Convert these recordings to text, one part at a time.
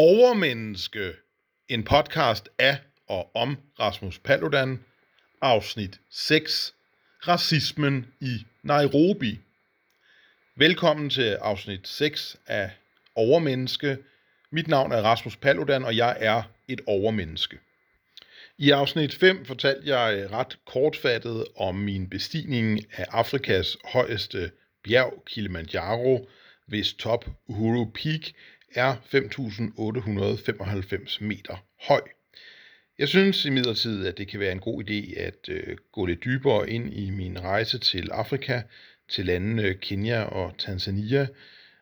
Overmenneske, en podcast af og om Rasmus Paludan, afsnit 6, Racismen i Nairobi. Velkommen til afsnit 6 af Overmenneske. Mit navn er Rasmus Paludan, og jeg er et overmenneske. I afsnit 5 fortalte jeg ret kortfattet om min bestigning af Afrikas højeste bjerg, Kilimanjaro, hvis top Uhuru Peak er 5.895 meter høj. Jeg synes imidlertid, at det kan være en god idé at øh, gå lidt dybere ind i min rejse til Afrika, til landene Kenya og Tanzania,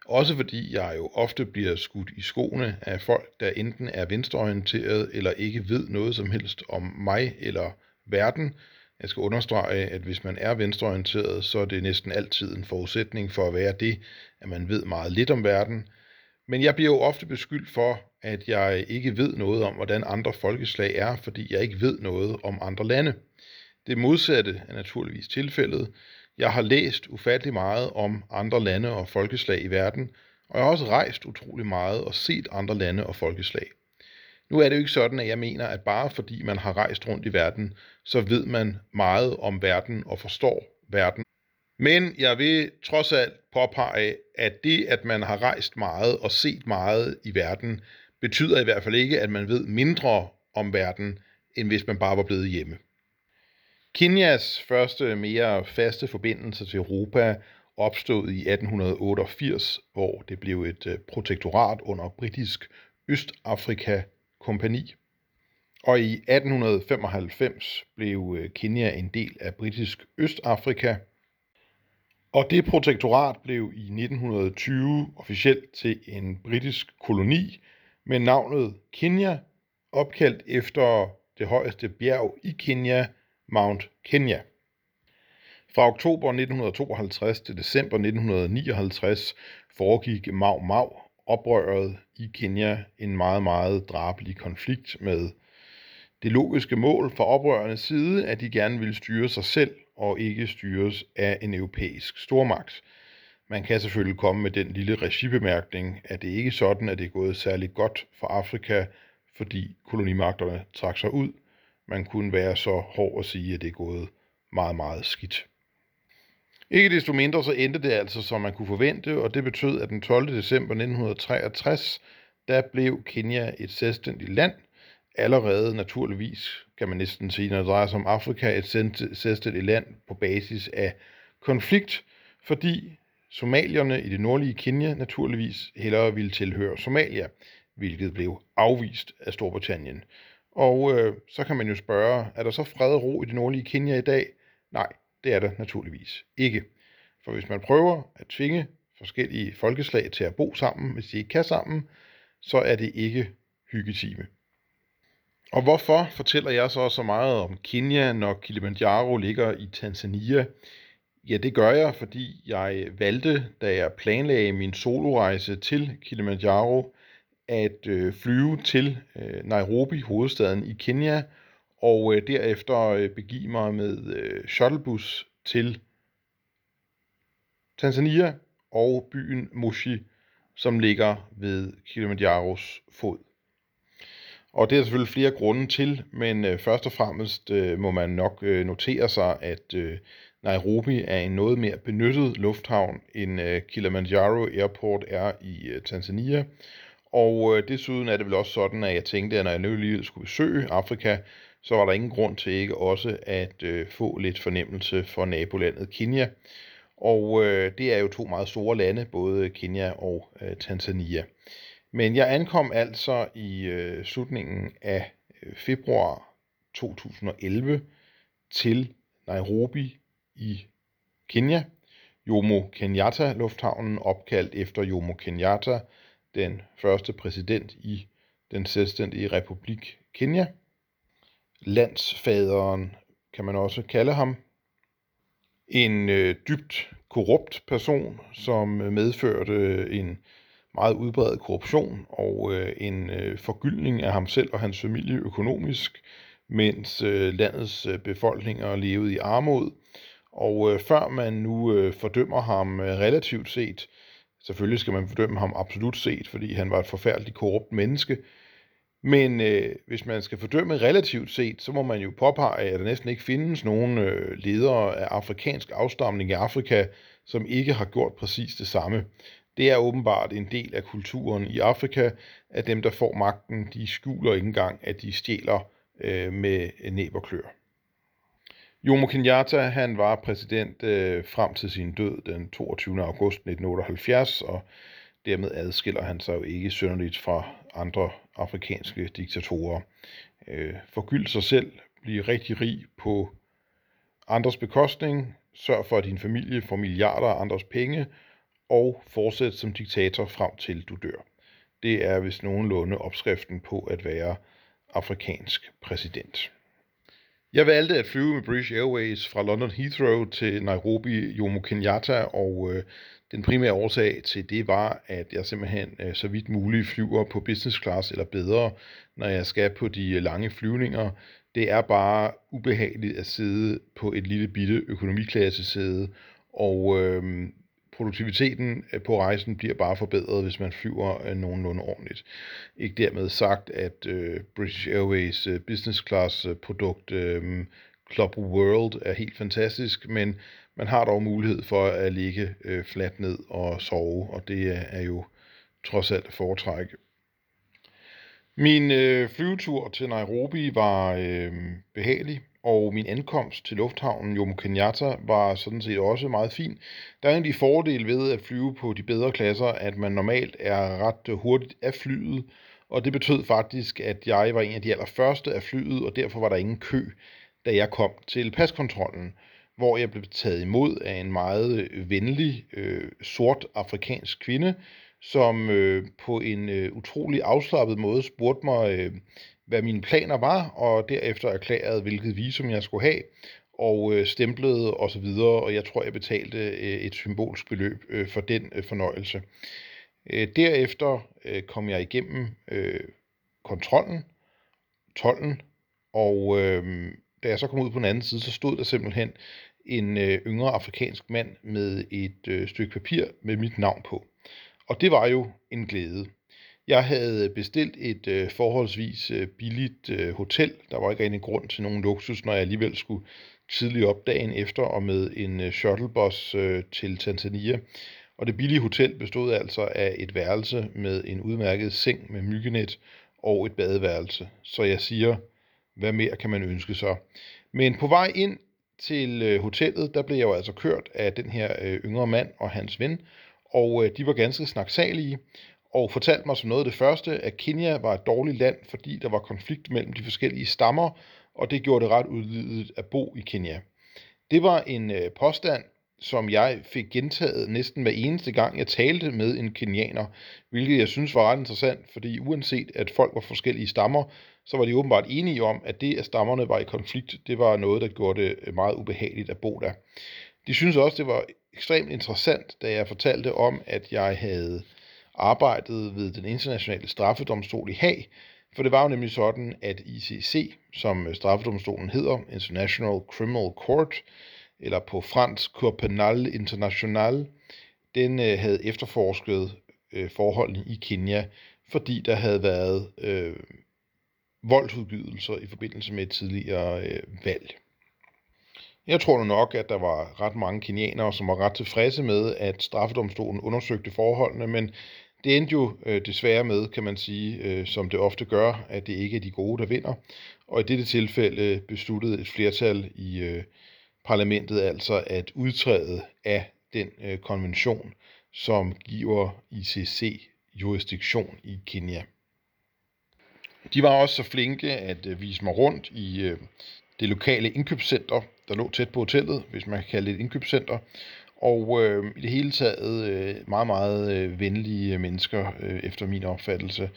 også fordi jeg jo ofte bliver skudt i skoene af folk, der enten er venstreorienteret eller ikke ved noget som helst om mig eller verden. Jeg skal understrege, at hvis man er venstreorienteret, så er det næsten altid en forudsætning for at være det, at man ved meget lidt om verden. Men jeg bliver jo ofte beskyldt for, at jeg ikke ved noget om, hvordan andre folkeslag er, fordi jeg ikke ved noget om andre lande. Det modsatte er naturligvis tilfældet. Jeg har læst ufattelig meget om andre lande og folkeslag i verden, og jeg har også rejst utrolig meget og set andre lande og folkeslag. Nu er det jo ikke sådan, at jeg mener, at bare fordi man har rejst rundt i verden, så ved man meget om verden og forstår verden. Men jeg vil trods alt påpege, at det, at man har rejst meget og set meget i verden, betyder i hvert fald ikke, at man ved mindre om verden, end hvis man bare var blevet hjemme. Kenyas første mere faste forbindelse til Europa opstod i 1888, hvor det blev et øh, protektorat under britisk Østafrika kompani. Og i 1895 blev øh, Kenya en del af britisk Østafrika, og det protektorat blev i 1920 officielt til en britisk koloni med navnet Kenya, opkaldt efter det højeste bjerg i Kenya, Mount Kenya. Fra oktober 1952 til december 1959 foregik Mau Mau oprøret i Kenya en meget, meget drabelig konflikt med det logiske mål fra oprørernes side, at de gerne ville styre sig selv og ikke styres af en europæisk stormagt. Man kan selvfølgelig komme med den lille regibemærkning, at det ikke er sådan, at det er gået særlig godt for Afrika, fordi kolonimagterne trak sig ud. Man kunne være så hård at sige, at det er gået meget, meget skidt. Ikke desto mindre så endte det altså, som man kunne forvente, og det betød, at den 12. december 1963, der blev Kenya et selvstændigt land, allerede naturligvis, kan man næsten sige, når det drejer sig om Afrika, et selvstændigt land på basis af konflikt, fordi somalierne i det nordlige Kenya naturligvis hellere ville tilhøre Somalia, hvilket blev afvist af Storbritannien. Og øh, så kan man jo spørge, er der så fred og ro i det nordlige Kenya i dag? Nej, det er der naturligvis ikke. For hvis man prøver at tvinge forskellige folkeslag til at bo sammen, hvis de ikke kan sammen, så er det ikke hyggetime. Og hvorfor fortæller jeg så så meget om Kenya, når Kilimanjaro ligger i Tanzania? Ja, det gør jeg, fordi jeg valgte, da jeg planlagde min solorejse til Kilimanjaro, at øh, flyve til øh, Nairobi, hovedstaden i Kenya, og øh, derefter øh, begive mig med øh, shuttlebus til Tanzania og byen Moshi, som ligger ved Kilimanjaros fod. Og det er selvfølgelig flere grunde til, men øh, først og fremmest øh, må man nok øh, notere sig, at øh, Nairobi er en noget mere benyttet lufthavn end øh, Kilimanjaro Airport er i øh, Tanzania. Og øh, desuden er det vel også sådan, at jeg tænkte, at når jeg nu lige skulle besøge Afrika, så var der ingen grund til ikke også at øh, få lidt fornemmelse for nabolandet Kenya. Og øh, det er jo to meget store lande, både Kenya og øh, Tanzania. Men jeg ankom altså i øh, slutningen af øh, februar 2011 til Nairobi i Kenya. Jomo Kenyatta lufthavnen opkaldt efter Jomo Kenyatta, den første præsident i den selvstændige republik Kenya. Landsfaderen kan man også kalde ham. En øh, dybt korrupt person, som medførte en meget udbredt korruption og øh, en øh, forgyldning af ham selv og hans familie økonomisk, mens øh, landets øh, befolkninger levede i armod. Og øh, før man nu øh, fordømmer ham øh, relativt set, Selvfølgelig skal man fordømme ham absolut set, fordi han var et forfærdeligt korrupt menneske. Men øh, hvis man skal fordømme relativt set, så må man jo påpege, at der næsten ikke findes nogen øh, ledere af afrikansk afstamning i Afrika, som ikke har gjort præcis det samme. Det er åbenbart en del af kulturen i Afrika, at dem, der får magten, de skjuler ikke engang, at de stjæler øh, med næb og klør. Jomo Kenyatta han var præsident øh, frem til sin død den 22. august 1978, og dermed adskiller han sig jo ikke synderligt fra andre afrikanske diktatorer. Øh, forgyld sig selv, blive rigtig rig på andres bekostning, sørg for, at din familie får milliarder af andres penge, og fortsætte som diktator frem til du dør. Det er vist nogenlunde opskriften på at være afrikansk præsident. Jeg valgte at flyve med British Airways fra London Heathrow til Nairobi Jomo Kenyatta, og øh, den primære årsag til det var, at jeg simpelthen øh, så vidt muligt flyver på business class eller bedre, når jeg skal på de øh, lange flyvninger. Det er bare ubehageligt at sidde på et lille bitte økonomiklassesæde, og øh, produktiviteten øh, på rejsen bliver bare forbedret, hvis man flyver øh, nogenlunde ordentligt. Ikke dermed sagt, at øh, British Airways øh, business class øh, produkt øh, Club World er helt fantastisk, men man har dog mulighed for at ligge øh, fladt ned og sove, og det er, er jo trods alt at foretrække. Min øh, flyvetur til Nairobi var øh, behagelig og min ankomst til lufthavnen Jomo Kenyatta var sådan set også meget fin. Der er en af de fordele ved at flyve på de bedre klasser, at man normalt er ret hurtigt af flyet, og det betød faktisk, at jeg var en af de allerførste af flyet, og derfor var der ingen kø, da jeg kom til paskontrollen, hvor jeg blev taget imod af en meget øh, venlig, øh, sort afrikansk kvinde, som øh, på en øh, utrolig afslappet måde spurgte mig, øh, hvad mine planer var, og derefter erklærede, hvilket visum jeg skulle have, og øh, stemplede og så videre, og jeg tror, jeg betalte øh, et symbolsk beløb øh, for den øh, fornøjelse. Øh, derefter øh, kom jeg igennem øh, kontrollen, tollen, og øh, da jeg så kom ud på den anden side, så stod der simpelthen en øh, yngre afrikansk mand med et øh, stykke papir med mit navn på. Og det var jo en glæde. Jeg havde bestilt et øh, forholdsvis øh, billigt øh, hotel. Der var ikke rigtig grund til nogen luksus, når jeg alligevel skulle tidligt op dagen efter og med en øh, shuttlebus øh, til Tanzania. Og det billige hotel bestod altså af et værelse med en udmærket seng med myggenet og et badeværelse. Så jeg siger, hvad mere kan man ønske sig? Men på vej ind til øh, hotellet, der blev jeg jo altså kørt af den her øh, yngre mand og hans ven, og øh, de var ganske snaksalige, og fortalte mig som noget af det første, at Kenya var et dårligt land, fordi der var konflikt mellem de forskellige stammer, og det gjorde det ret udvidet at bo i Kenya. Det var en øh, påstand, som jeg fik gentaget næsten hver eneste gang, jeg talte med en kenianer, hvilket jeg synes var ret interessant, fordi uanset at folk var forskellige stammer, så var de åbenbart enige om, at det, at stammerne var i konflikt, det var noget, der gjorde det øh, meget ubehageligt at bo der. De synes også, det var ekstremt interessant, da jeg fortalte om, at jeg havde arbejdede ved den internationale straffedomstol i Haag, for det var jo nemlig sådan, at ICC, som øh, straffedomstolen hedder, International Criminal Court, eller på fransk Cour Penal International, den øh, havde efterforsket øh, forholdene i Kenya, fordi der havde været øh, voldsudgydelser i forbindelse med et tidligere øh, valg. Jeg tror nu nok, at der var ret mange kenianere, som var ret tilfredse med, at straffedomstolen undersøgte forholdene, men det endte jo øh, desværre med, kan man sige, øh, som det ofte gør, at det ikke er de gode, der vinder. Og i dette tilfælde besluttede et flertal i øh, parlamentet altså at udtræde af den øh, konvention, som giver ICC jurisdiktion i Kenya. De var også så flinke at øh, vise mig rundt i øh, det lokale indkøbscenter, der lå tæt på hotellet, hvis man kan kalde det et indkøbscenter, og øh, i det hele taget øh, meget, meget øh, venlige mennesker, øh, efter min opfattelse.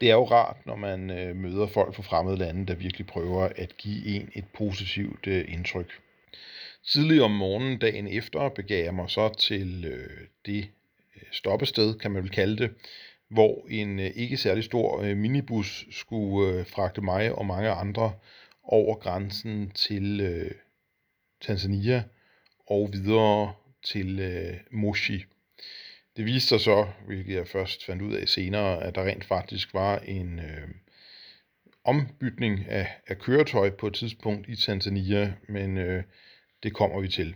Det er jo rart, når man øh, møder folk fra fremmede lande, der virkelig prøver at give en et positivt øh, indtryk. Tidlig om morgenen, dagen efter, begav jeg mig så til øh, det øh, stoppested, kan man vel kalde det, hvor en øh, ikke særlig stor øh, minibus skulle øh, fragte mig og mange andre over grænsen til øh, Tanzania og videre til øh, Moshi. Det viste sig så, hvilket jeg først fandt ud af senere, at der rent faktisk var en øh, ombytning af, af køretøj på et tidspunkt i Tanzania, men øh, det kommer vi til.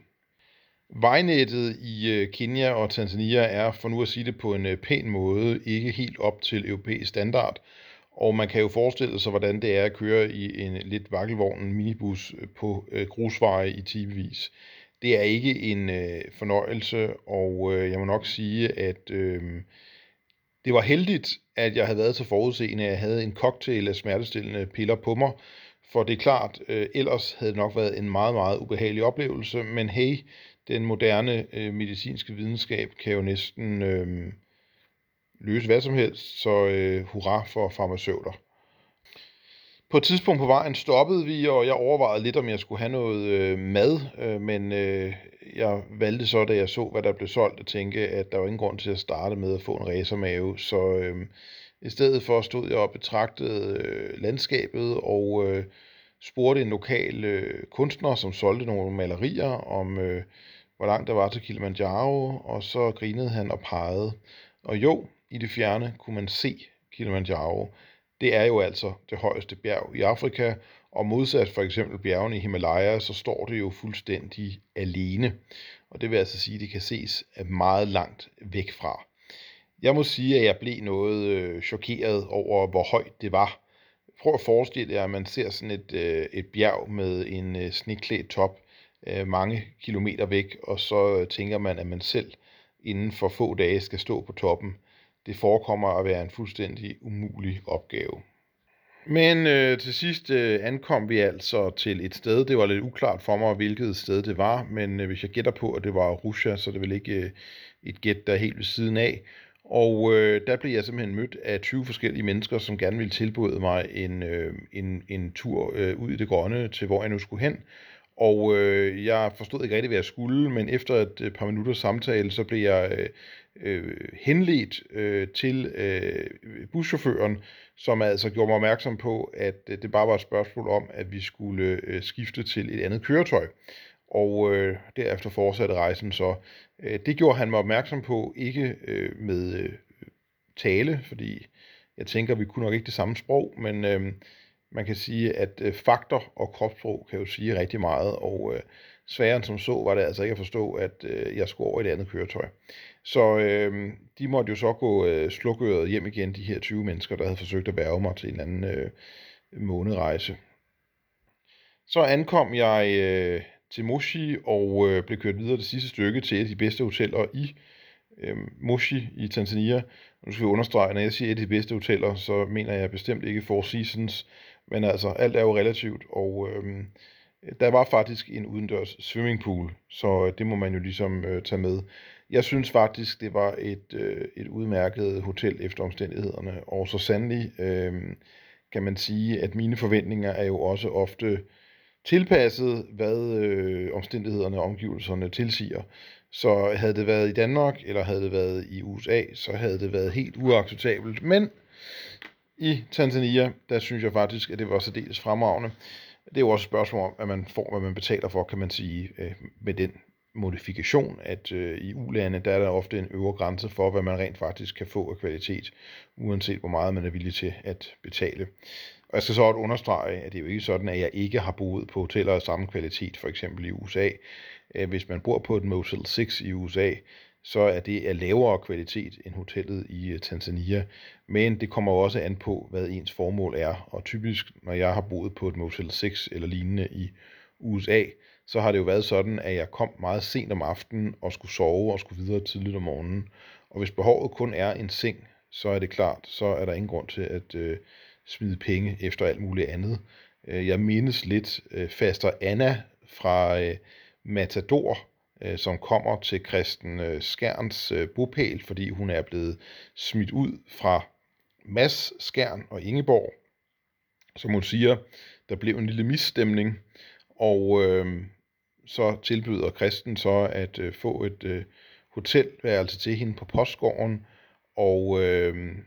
Vejnettet i øh, Kenya og Tanzania er, for nu at sige det på en øh, pæn måde, ikke helt op til europæisk standard, og man kan jo forestille sig, hvordan det er at køre i en lidt vakkelvognen minibus øh, på øh, grusveje i timevis. Det er ikke en øh, fornøjelse, og øh, jeg må nok sige, at øh, det var heldigt, at jeg havde været så forudseende, at jeg havde en cocktail af smertestillende piller på mig, for det er klart, øh, ellers havde det nok været en meget, meget ubehagelig oplevelse, men hey, den moderne øh, medicinske videnskab kan jo næsten øh, løse hvad som helst, så øh, hurra for farmaceuter. På et tidspunkt på vejen stoppede vi, og jeg overvejede lidt, om jeg skulle have noget øh, mad, øh, men øh, jeg valgte så, da jeg så, hvad der blev solgt, at tænke, at der var ingen grund til at starte med at få en racermave, så øh, i stedet for stod jeg og betragtede øh, landskabet og øh, spurgte en lokal øh, kunstner, som solgte nogle malerier om, øh, hvor langt der var til Kilimanjaro, og så grinede han og pegede. Og jo, i det fjerne kunne man se Kilimanjaro. Det er jo altså det højeste bjerg i Afrika, og modsat for eksempel bjergene i Himalaya, så står det jo fuldstændig alene. Og det vil altså sige, at det kan ses meget langt væk fra. Jeg må sige, at jeg blev noget øh, chokeret over, hvor højt det var. Prøv at forestille jer, at man ser sådan et, øh, et bjerg med en øh, sneklædt top øh, mange kilometer væk, og så øh, tænker man, at man selv inden for få dage skal stå på toppen. Det forekommer at være en fuldstændig umulig opgave. Men øh, til sidst øh, ankom vi altså til et sted. Det var lidt uklart for mig, hvilket sted det var, men øh, hvis jeg gætter på, at det var Russia, så er det vel ikke øh, et gæt, der er helt ved siden af. Og øh, der blev jeg simpelthen mødt af 20 forskellige mennesker, som gerne ville tilbyde mig en, øh, en, en tur øh, ud i det grønne til, hvor jeg nu skulle hen. Og øh, jeg forstod ikke rigtig, hvad jeg skulle, men efter et, øh, par minutters samtale, så blev jeg øh, øh, henledt øh, til øh, buschaufføren, som altså gjorde mig opmærksom på, at øh, det bare var et spørgsmål om, at vi skulle øh, skifte til et andet køretøj. Og øh, derefter fortsatte rejsen så. Øh, det gjorde han mig opmærksom på, ikke øh, med øh, tale, fordi jeg tænker, vi kunne nok ikke det samme sprog, men øh, man kan sige, at øh, faktor og kropssprog kan jo sige rigtig meget, og øh, sværere end som så var det altså ikke at forstå, at øh, jeg skulle over i et andet køretøj. Så øh, de måtte jo så gå øh, slukøret hjem igen, de her 20 mennesker, der havde forsøgt at værve mig til en anden øh, månedrejse. Så ankom jeg øh, til Moshi og øh, blev kørt videre det sidste stykke til et af de bedste hoteller i øh, Moshi i Tanzania. Nu skal vi understrege, når jeg siger et af de bedste hoteller, så mener jeg bestemt ikke Four Seasons, men altså alt er jo relativt, og øh, der var faktisk en udendørs swimmingpool, så øh, det må man jo ligesom øh, tage med. Jeg synes faktisk, det var et, øh, et udmærket hotel efter omstændighederne, og så sandelig øh, kan man sige, at mine forventninger er jo også ofte tilpasset, hvad øh, omstændighederne og omgivelserne tilsiger. Så havde det været i Danmark, eller havde det været i USA, så havde det været helt uacceptabelt. Men i Tanzania, der synes jeg faktisk, at det var særdeles fremragende. Det er jo også et spørgsmål om, at man får, hvad man betaler for, kan man sige, øh, med den modifikation, at øh, i ulande, der er der ofte en øvre grænse for, hvad man rent faktisk kan få af kvalitet, uanset hvor meget man er villig til at betale. Og jeg skal så også understrege, at det er jo ikke sådan, at jeg ikke har boet på hoteller af samme kvalitet, for eksempel i USA. Øh, hvis man bor på et Motel 6 i USA, så er det af lavere kvalitet end hotellet i øh, Tanzania. Men det kommer også an på, hvad ens formål er. Og typisk, når jeg har boet på et Motel 6 eller lignende i USA, så har det jo været sådan, at jeg kom meget sent om aftenen og skulle sove og skulle videre tidligt om morgenen. Og hvis behovet kun er en seng, så er det klart, så er der ingen grund til at øh, smide penge efter alt muligt andet. Øh, jeg mindes lidt øh, faster Anna fra øh, Matador, øh, som kommer til Kristen øh, Skærns øh, bopæl, fordi hun er blevet smidt ud fra Mads Skærn og Ingeborg. Som hun siger, der blev en lille misstemning, og øh, så tilbyder Kristen så at øh, få et øh, hotelværelse til hende på postgården, og, øh,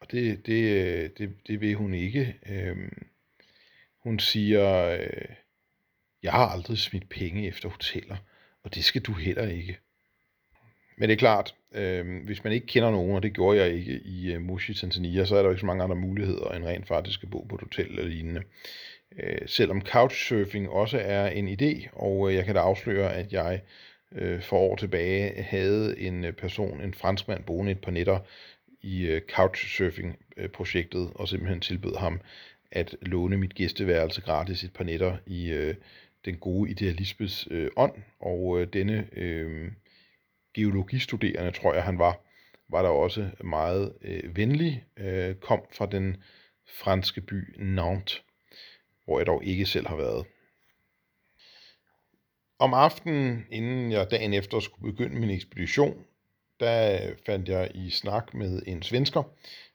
og det, det, øh, det, det vil hun ikke. Øh, hun siger, øh, jeg har aldrig smidt penge efter hoteller, og det skal du heller ikke. Men det er klart, øh, hvis man ikke kender nogen, og det gjorde jeg ikke i øh, Mushi, Tanzania, så er der jo ikke så mange andre muligheder end rent faktisk at bo på et hotel eller lignende. Øh, selvom couchsurfing også er en idé, og øh, jeg kan da afsløre, at jeg øh, for år tilbage havde en øh, person, en franskmand, boende et par nætter i øh, couchsurfing-projektet, og simpelthen tilbød ham at låne mit gæsteværelse gratis et par nætter i øh, den gode idealismes øh, ånd, og øh, denne øh, geologistuderende, tror jeg han var, var der også meget øh, venlig, øh, kom fra den franske by Nantes, hvor jeg dog ikke selv har været. Om aftenen, inden jeg dagen efter skulle begynde min ekspedition, der fandt jeg i snak med en svensker.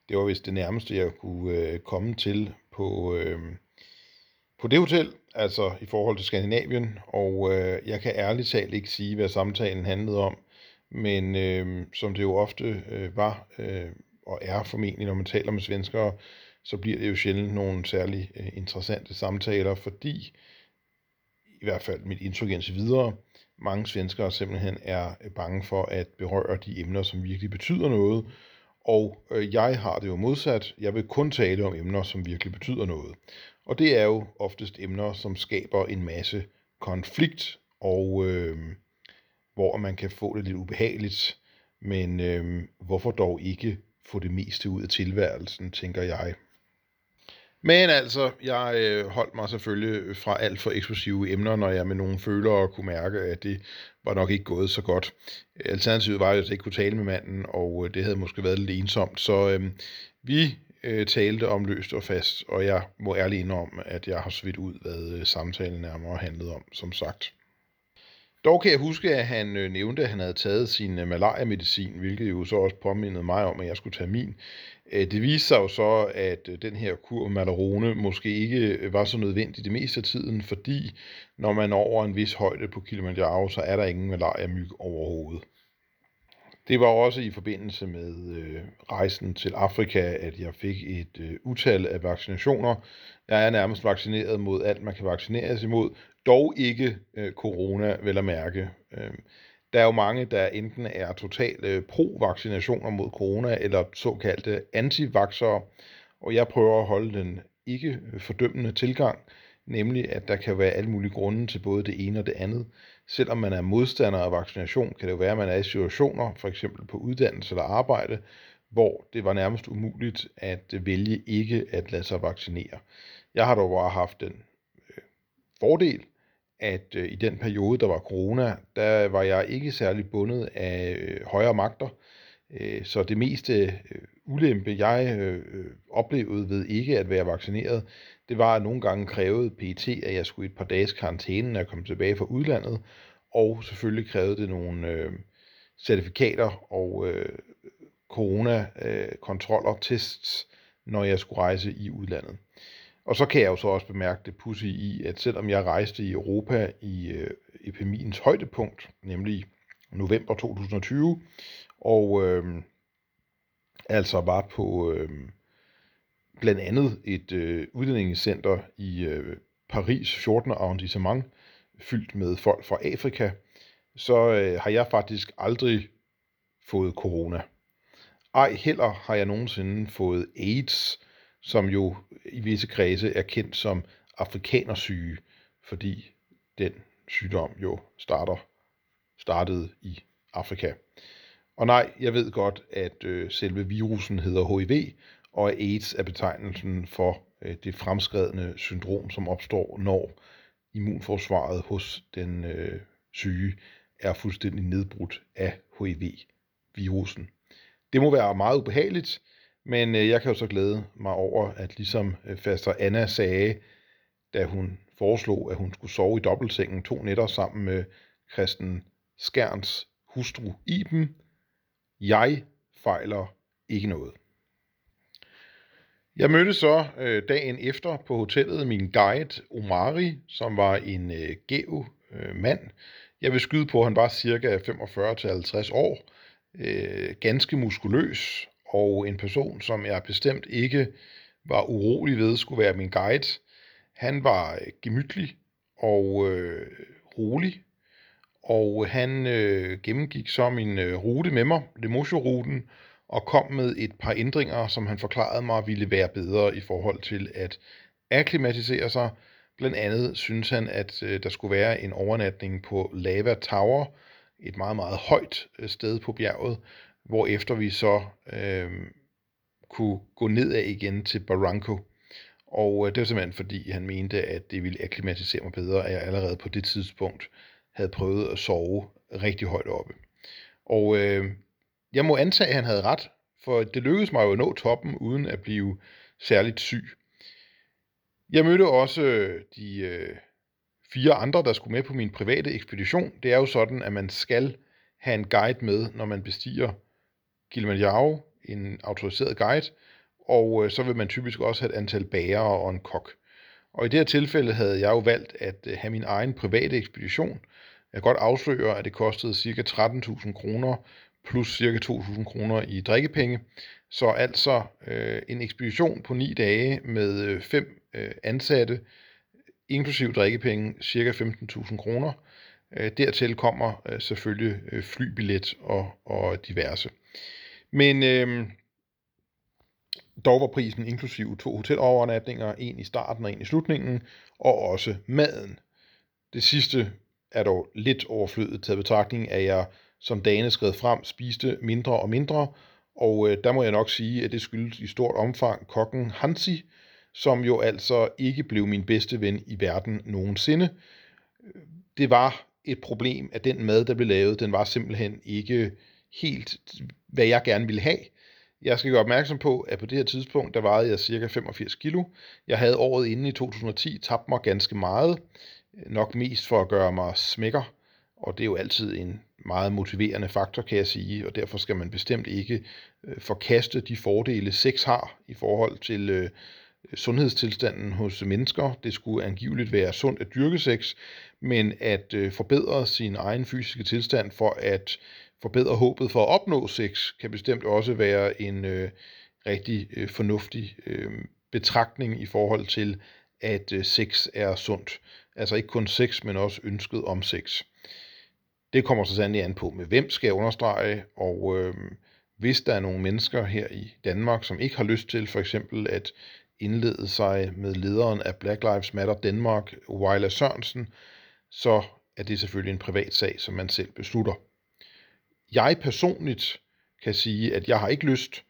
Det var vist det nærmeste, jeg kunne øh, komme til på, øh, på det hotel, altså i forhold til Skandinavien. Og øh, jeg kan ærligt talt ikke sige, hvad samtalen handlede om. Men øh, som det jo ofte øh, var øh, og er formentlig, når man taler med svenskere, så bliver det jo sjældent nogle særlig øh, interessante samtaler, fordi i hvert fald mit indtryk indtil videre, mange svenskere simpelthen er øh, bange for at berøre de emner, som virkelig betyder noget. Og øh, jeg har det jo modsat. Jeg vil kun tale om emner, som virkelig betyder noget. Og det er jo oftest emner, som skaber en masse konflikt, og øh, hvor man kan få det lidt ubehageligt. Men øh, hvorfor dog ikke få det meste ud af tilværelsen, tænker jeg. Men altså, jeg øh, holdt mig selvfølgelig øh, fra alt for eksplosive emner, når jeg med nogle følere kunne mærke, at det var nok ikke gået så godt. Alternativet var, at jeg ikke kunne tale med manden, og øh, det havde måske været lidt ensomt. Så øh, vi øh, talte om løst og fast, og jeg må ærligt indrømme, at jeg har svidt ud, hvad øh, samtalen nærmere handlede om, som sagt. Dog kan jeg huske, at han øh, nævnte, at han havde taget sin øh, malaria-medicin, hvilket jo så også påmindede mig om, at jeg skulle tage min. Øh, det viste sig jo så, at øh, den her kur Malarone måske ikke øh, var så nødvendig det meste af tiden, fordi når man er over en vis højde på Kilimanjaro, så er der ingen malaria-myg overhovedet. Det var også i forbindelse med øh, rejsen til Afrika, at jeg fik et øh, utal af vaccinationer. Jeg er nærmest vaccineret mod alt, man kan vaccineres imod, dog ikke øh, corona, vel at mærke. Øh, der er jo mange, der enten er totalt øh, pro-vaccinationer mod corona, eller såkaldte antivaxere, og jeg prøver at holde den ikke øh, fordømmende tilgang, nemlig at der kan være alle mulige grunde til både det ene og det andet. Selvom man er modstander af vaccination, kan det jo være, at man er i situationer, for eksempel på uddannelse eller arbejde, hvor det var nærmest umuligt at vælge ikke at lade sig vaccinere. Jeg har dog bare haft den øh, fordel, at øh, i den periode, der var corona, der var jeg ikke særlig bundet af øh, højere magter. Øh, så det meste øh, ulempe, jeg øh, øh oplevede ved ikke at være vaccineret, det var, at nogle gange krævede PT, at jeg skulle et par dages karantæne, når jeg kom tilbage fra udlandet, og selvfølgelig krævede det nogle øh, certifikater og øh, corona-kontroller, øh, tests, når jeg skulle rejse i udlandet. Og så kan jeg jo så også bemærke det pussy i, at selvom jeg rejste i Europa i øh, epidemiens højdepunkt, nemlig november 2020, og øh, altså var på øh, blandt andet et øh, uddannelsescenter i øh, Paris 14. arrondissement, fyldt med folk fra Afrika, så øh, har jeg faktisk aldrig fået corona. Ej heller har jeg nogensinde fået AIDS, som jo i visse kredse er kendt som afrikanersyge, fordi den sygdom jo starter, startede i Afrika. Og nej, jeg ved godt, at øh, selve virusen hedder HIV, og AIDS er betegnelsen for øh, det fremskredne syndrom, som opstår, når immunforsvaret hos den øh, syge er fuldstændig nedbrudt af HIV-virusen. Det må være meget ubehageligt, men øh, jeg kan jo så glæde mig over, at ligesom øh, faster Anna sagde, da hun foreslog, at hun skulle sove i dobbeltsengen to nætter sammen med Christen Skærns hustru Iben, jeg fejler ikke noget. Jeg mødte så øh, dagen efter på hotellet min guide Omari, som var en øh, gæv øh, mand. Jeg vil skyde på, at han var cirka 45-50 år, øh, ganske muskuløs og en person, som jeg bestemt ikke var urolig ved, skulle være min guide. Han var øh, gemytlig og øh, rolig, og han øh, gennemgik så min øh, rute med mig, Lemosho-ruten, og kom med et par ændringer, som han forklarede mig ville være bedre i forhold til at akklimatisere sig. Blandt andet synes han, at øh, der skulle være en overnatning på Lava Tower, et meget, meget højt øh, sted på bjerget, hvor efter vi så øh, kunne gå nedad igen til Barranco. Og øh, det var simpelthen fordi, han mente, at det ville akklimatisere mig bedre, at jeg allerede på det tidspunkt havde prøvet at sove rigtig højt oppe. Og øh, jeg må antage, at han havde ret, for det lykkedes mig jo at nå toppen, uden at blive særligt syg. Jeg mødte også øh, de øh, fire andre, der skulle med på min private ekspedition. Det er jo sådan, at man skal have en guide med, når man bestiger Kilimanjaro, en autoriseret guide, og øh, så vil man typisk også have et antal bærere og en kok. Og i det her tilfælde havde jeg jo valgt at øh, have min egen private ekspedition. Jeg kan godt afsløre, at det kostede ca. 13.000 kroner plus ca. 2.000 kroner i drikkepenge. Så altså øh, en ekspedition på 9 dage med øh, fem øh, ansatte, inklusiv drikkepenge, ca. 15.000 kroner. Øh, dertil kommer øh, selvfølgelig øh, flybillet og, og diverse. Men øh, dog var prisen inklusiv to hotelovernatninger, en i starten og en i slutningen, og også maden. Det sidste er dog lidt overflødet taget betragtning, at jeg som dagene skred frem spiste mindre og mindre, og øh, der må jeg nok sige, at det skyldes i stort omfang kokken Hansi, som jo altså ikke blev min bedste ven i verden nogensinde. Det var et problem, at den mad, der blev lavet, den var simpelthen ikke helt, hvad jeg gerne ville have. Jeg skal gøre opmærksom på, at på det her tidspunkt, der vejede jeg cirka 85 kilo. Jeg havde året inden i 2010 tabt mig ganske meget, nok mest for at gøre mig smækker, og det er jo altid en meget motiverende faktor, kan jeg sige, og derfor skal man bestemt ikke øh, forkaste de fordele, sex har i forhold til øh, sundhedstilstanden hos mennesker. Det skulle angiveligt være sundt at dyrke sex, men at øh, forbedre sin egen fysiske tilstand for at forbedre håbet for at opnå sex, kan bestemt også være en øh, rigtig øh, fornuftig øh, betragtning i forhold til, at øh, sex er sundt. Altså ikke kun sex, men også ønsket om sex. Det kommer så sandelig an på, med hvem skal jeg understrege, og øh, hvis der er nogle mennesker her i Danmark, som ikke har lyst til for eksempel at indlede sig med lederen af Black Lives Matter Danmark, Wyla Sørensen, så er det selvfølgelig en privat sag, som man selv beslutter. Jeg personligt kan sige, at jeg har ikke lyst,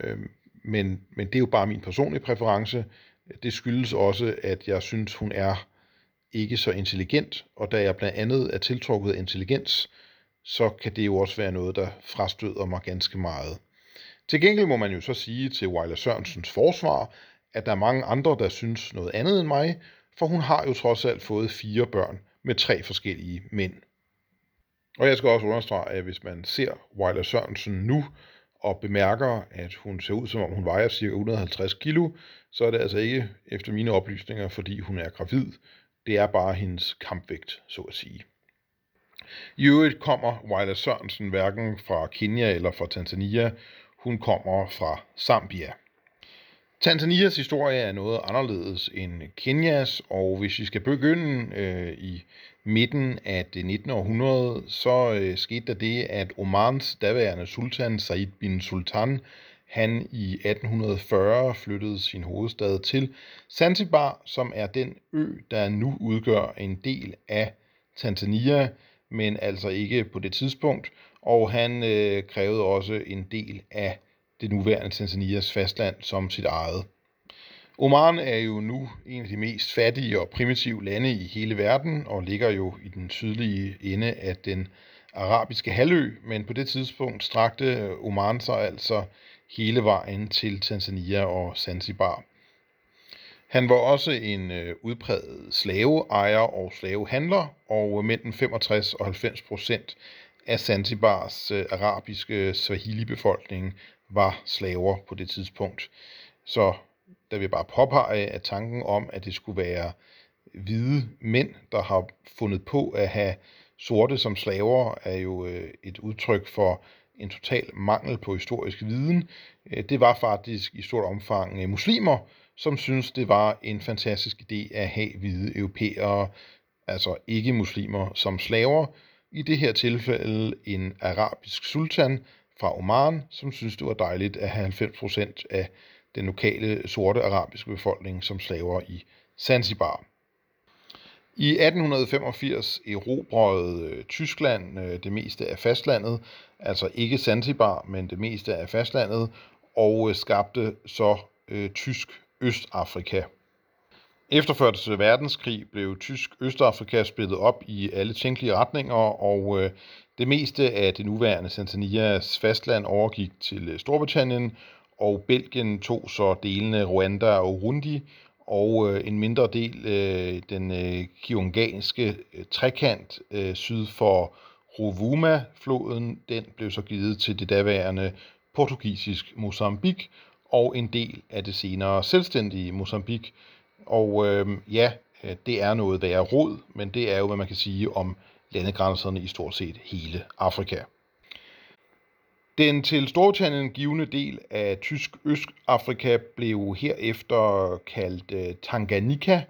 øh, men, men det er jo bare min personlige præference. Det skyldes også, at jeg synes, hun er ikke så intelligent, og da jeg blandt andet er tiltrukket af intelligens, så kan det jo også være noget, der frastøder mig ganske meget. Til gengæld må man jo så sige til Weiler Sørensens forsvar, at der er mange andre, der synes noget andet end mig, for hun har jo trods alt fået fire børn med tre forskellige mænd. Og jeg skal også understrege, at hvis man ser Weiler Sørensen nu, og bemærker, at hun ser ud som om hun vejer ca. 150 kilo, så er det altså ikke efter mine oplysninger, fordi hun er gravid. Det er bare hendes kampvægt, så at sige. I øvrigt kommer Weiler Sørensen hverken fra Kenya eller fra Tanzania. Hun kommer fra Zambia. Tanzanias historie er noget anderledes end Kenyas, og hvis vi skal begynde øh, i midten af det 19. århundrede, så øh, skete der det, at Omans daværende sultan Said bin Sultan, han i 1840 flyttede sin hovedstad til Zanzibar, som er den ø, der nu udgør en del af Tanzania, men altså ikke på det tidspunkt, og han øh, krævede også en del af det nuværende Tanzanias fastland som sit eget. Oman er jo nu en af de mest fattige og primitive lande i hele verden, og ligger jo i den sydlige ende af den arabiske halvø, men på det tidspunkt strakte Oman sig altså hele vejen til Tanzania og Zanzibar. Han var også en øh, udpræget slaveejer og slavehandler, og mellem 65 og 90 procent af Zanzibars øh, arabiske Swahili-befolkning var slaver på det tidspunkt. Så der vil bare påpege, at tanken om, at det skulle være hvide mænd, der har fundet på at have sorte som slaver, er jo øh, et udtryk for en total mangel på historisk viden. Øh, det var faktisk i stort omfang øh, muslimer, som synes det var en fantastisk idé at have hvide europæere, altså ikke muslimer, som slaver, i det her tilfælde en arabisk sultan fra Oman, som synes det var dejligt at have 90% af den lokale sorte arabiske befolkning som slaver i Zanzibar. I 1885 erobrede øh, Tyskland øh, det meste af fastlandet, altså ikke Zanzibar, men det meste af fastlandet, og øh, skabte så øh, Tysk Østafrika. Efter 1. Verdenskrig blev Tysk Østafrika splittet op i alle tænkelige retninger, og øh, det meste af det nuværende Tanzanias fastland overgik til Storbritannien, og Belgien tog så delene Rwanda og Rundi, og øh, en mindre del øh, den øh, kionganske øh, trekant øh, syd for Rovuma-floden, den blev så givet til det daværende portugisisk Mozambique, og en del af det senere selvstændige Mozambique. Og øhm, øh, ja, det er noget værre råd, men det er jo, hvad man kan sige om landegrænserne i stort set hele Afrika. Den til Storbritannien givende del af tysk Østafrika blev herefter kaldt øh, Tanganyika,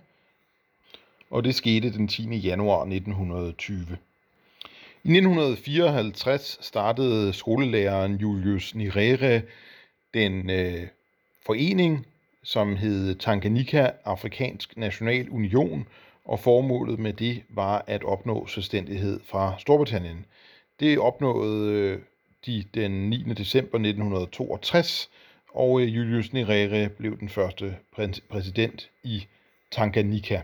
og det skete den 10. januar 1920. I 1954 startede skolelæreren Julius Nyerere den øh, forening, som hed Tanganyika Afrikansk National Union, og formålet med det var at opnå selvstændighed fra Storbritannien. Det opnåede øh, de den 9. december 1962, og øh, Julius Nyerere blev den første præsident i Tanganyika.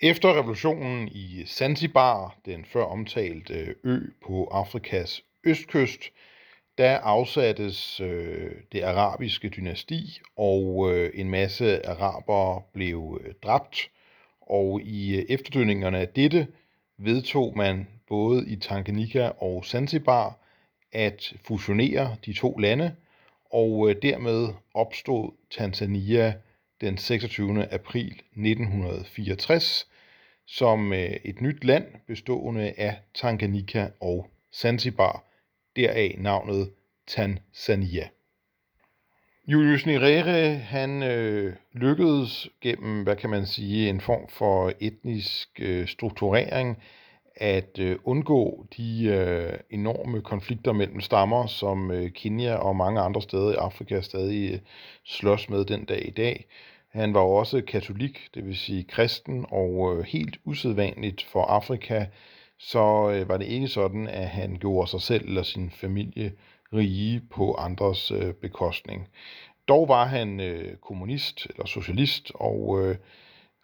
Efter revolutionen i Zanzibar, den før omtalte øh, ø på Afrikas østkyst, der afsattes øh, det arabiske dynasti, og øh, en masse arabere blev øh, dræbt. Og i øh, efterdønningerne af dette vedtog man både i Tanganyika og Zanzibar at fusionere de to lande, og øh, dermed opstod Tanzania den 26. april 1964 som øh, et nyt land bestående af Tanganyika og Zanzibar, deraf navnet Tanzania. Julius Nyerere, han øh, lykkedes gennem, hvad kan man sige, en form for etnisk øh, strukturering at øh, undgå de øh, enorme konflikter mellem stammer, som øh, Kenya og mange andre steder i Afrika stadig øh, slås med den dag i dag. Han var også katolik, det vil sige kristen, og øh, helt usædvanligt for Afrika, så øh, var det ikke sådan, at han gjorde sig selv eller sin familie rige på andres øh, bekostning. Dog var han øh, kommunist eller socialist, og øh,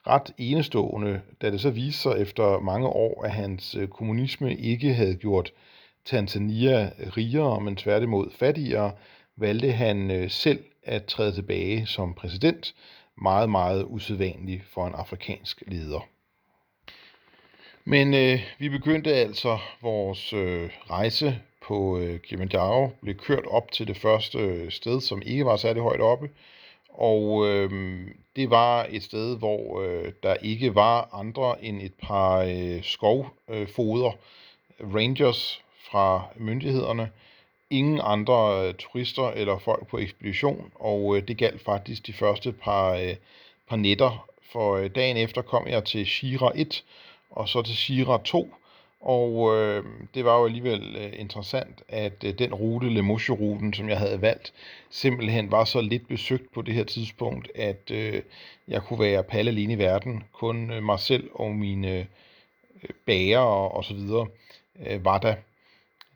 ret enestående, da det så viste sig efter mange år, at hans øh, kommunisme ikke havde gjort Tanzania øh, rigere, men tværtimod fattigere, valgte han øh, selv at træde tilbage som præsident. Meget, meget usædvanligt for en afrikansk leder. Men øh, vi begyndte altså vores øh, rejse på øh, Kilimanjaro, blev kørt op til det første sted, som ikke var særlig højt oppe, og øh, det var et sted, hvor øh, der ikke var andre end et par øh, skovfoder, øh, rangers fra myndighederne, ingen andre øh, turister eller folk på ekspedition, og øh, det galt faktisk de første par, øh, par nætter, for øh, dagen efter kom jeg til Shira 1, og så til Shira 2, og øh, det var jo alligevel øh, interessant, at øh, den rute, Lemosje-ruten, som jeg havde valgt, simpelthen var så lidt besøgt på det her tidspunkt, at øh, jeg kunne være palle alene i verden. Kun øh, mig selv og mine øh, bager og, og så videre øh, var der.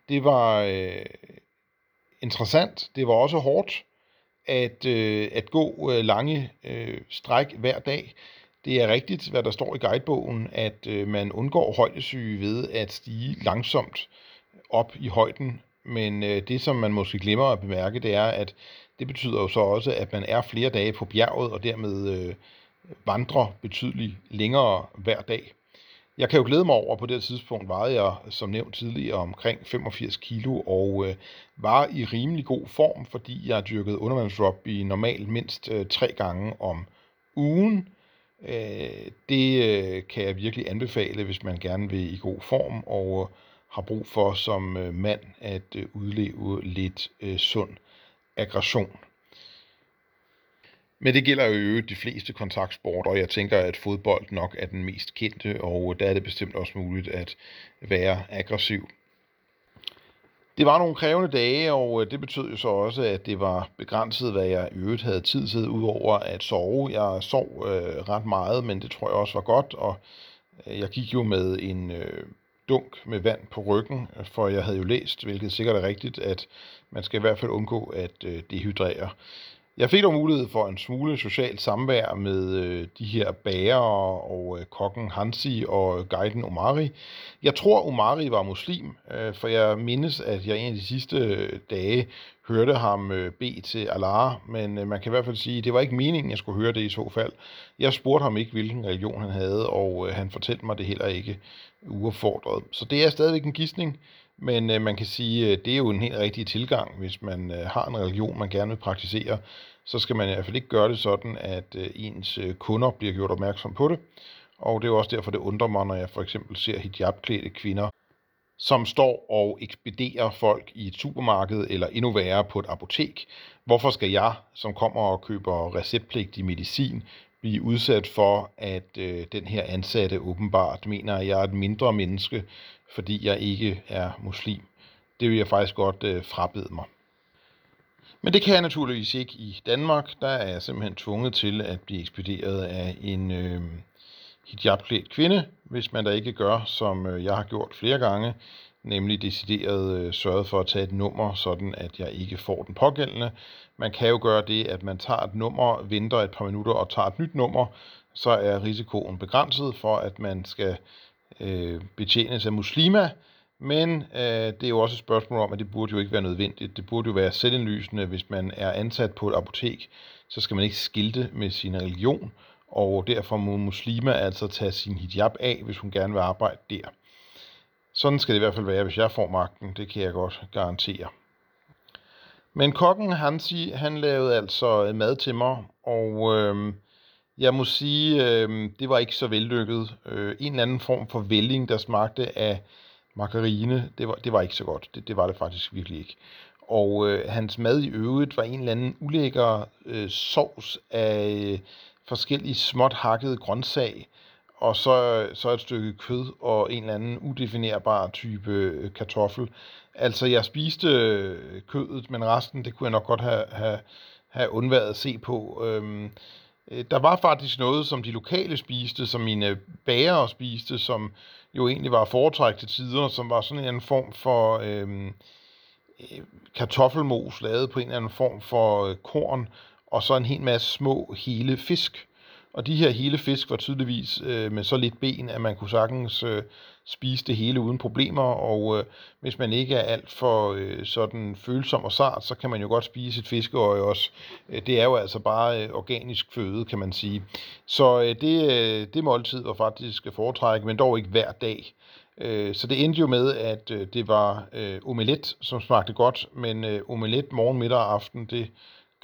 Det var øh, interessant. Det var også hårdt at, øh, at gå øh, lange øh, stræk hver dag. Det er rigtigt, hvad der står i guidebogen, at øh, man undgår højdesyge ved at stige langsomt op i højden. Men øh, det, som man måske glemmer at bemærke, det er, at det betyder jo så også, at man er flere dage på bjerget, og dermed øh, vandrer betydeligt længere hver dag. Jeg kan jo glæde mig over, at på det tidspunkt vejede jeg, som nævnt tidligere, omkring 85 kilo, og øh, var i rimelig god form, fordi jeg dyrkede undervandsrugby normalt mindst øh, tre gange om ugen. Øh, det øh, kan jeg virkelig anbefale, hvis man gerne vil i god form og øh, har brug for som øh, mand at øh, udleve lidt øh, sund aggression. Men det gælder jo de fleste kontaktsporter, og jeg tænker, at fodbold nok er den mest kendte, og der er det bestemt også muligt at være aggressiv. Det var nogle krævende dage, og øh, det betød jo så også, at det var begrænset, hvad jeg i øvrigt havde tid til, udover at sove. Jeg sov øh, ret meget, men det tror jeg også var godt, og øh, jeg gik jo med en øh, dunk med vand på ryggen, for jeg havde jo læst, hvilket sikkert er rigtigt, at man skal i hvert fald undgå at øh, dehydrere. Jeg fik dog mulighed for en smule socialt samvær med øh, de her bager og øh, kokken Hansi og guiden Omari. Jeg tror, Omari var muslim, øh, for jeg mindes, at jeg en af de sidste øh, dage hørte ham øh, bede til Allah, men øh, man kan i hvert fald sige, at det var ikke meningen, at jeg skulle høre det i så fald. Jeg spurgte ham ikke, hvilken religion han havde, og øh, han fortalte mig det heller ikke uaffordret. Så det er stadigvæk en gidsning, men øh, man kan sige, at det er jo en helt rigtig tilgang, hvis man øh, har en religion, man gerne vil praktisere så skal man i hvert fald ikke gøre det sådan, at øh, ens øh, kunder bliver gjort opmærksom på det. Og det er jo også derfor, det undrer mig, når jeg for eksempel ser hijabklædte kvinder, som står og ekspederer folk i et supermarked eller endnu værre på et apotek. Hvorfor skal jeg, som kommer og køber receptpligtig medicin, blive udsat for, at øh, den her ansatte åbenbart mener, at jeg er et mindre menneske, fordi jeg ikke er muslim? Det vil jeg faktisk godt øh, frabede mig. Men det kan jeg naturligvis ikke i Danmark. Der er jeg simpelthen tvunget til at blive ekspederet af en øh, hijabklædt kvinde, hvis man da ikke gør, som øh, jeg har gjort flere gange, nemlig decideret øh, sørget for at tage et nummer, sådan at jeg ikke får den pågældende. Man kan jo gøre det, at man tager et nummer, venter et par minutter og tager et nyt nummer, så er risikoen begrænset for, at man skal øh, betjenes af muslima, men øh, det er jo også et spørgsmål om, at det burde jo ikke være nødvendigt. Det burde jo være selvindlysende, hvis man er ansat på et apotek, så skal man ikke skilte med sin religion, og derfor må muslimer altså tage sin hijab af, hvis hun gerne vil arbejde der. Sådan skal det i hvert fald være, hvis jeg får magten, det kan jeg godt garantere. Men kokken Hansi, han lavede altså mad til mig, og øh, jeg må sige, øh, det var ikke så vellykket. Øh, en eller anden form for vælling, der smagte af margarine, det var, det var ikke så godt. Det, det var det faktisk virkelig ikke. Og øh, hans mad i øvrigt var en eller anden ulækker øh, sovs af øh, forskellige småt hakkede grøntsag, og så, så et stykke kød og en eller anden udefinerbar type øh, kartoffel. Altså, jeg spiste øh, kødet, men resten, det kunne jeg nok godt have, have, have undværet at se på. Øhm, øh, der var faktisk noget, som de lokale spiste, som mine bager spiste, som jo egentlig var foretræk til tider, som var sådan en form for øhm, øh, kartoffelmos lavet på en eller anden form for øh, korn, og så en hel masse små hele fisk. Og de her hele fisk var tydeligvis øh, med så lidt ben, at man kunne sagtens øh, spise det hele uden problemer, og øh, hvis man ikke er alt for øh, sådan følsom og sart, så kan man jo godt spise et fiskeøje også. Øh, det er jo altså bare øh, organisk føde, kan man sige. Så øh, det, øh, det måltid var faktisk foretrække, men dog ikke hver dag. Øh, så det endte jo med, at øh, det var øh, omelet, som smagte godt, men øh, omelet morgen, middag og aften, det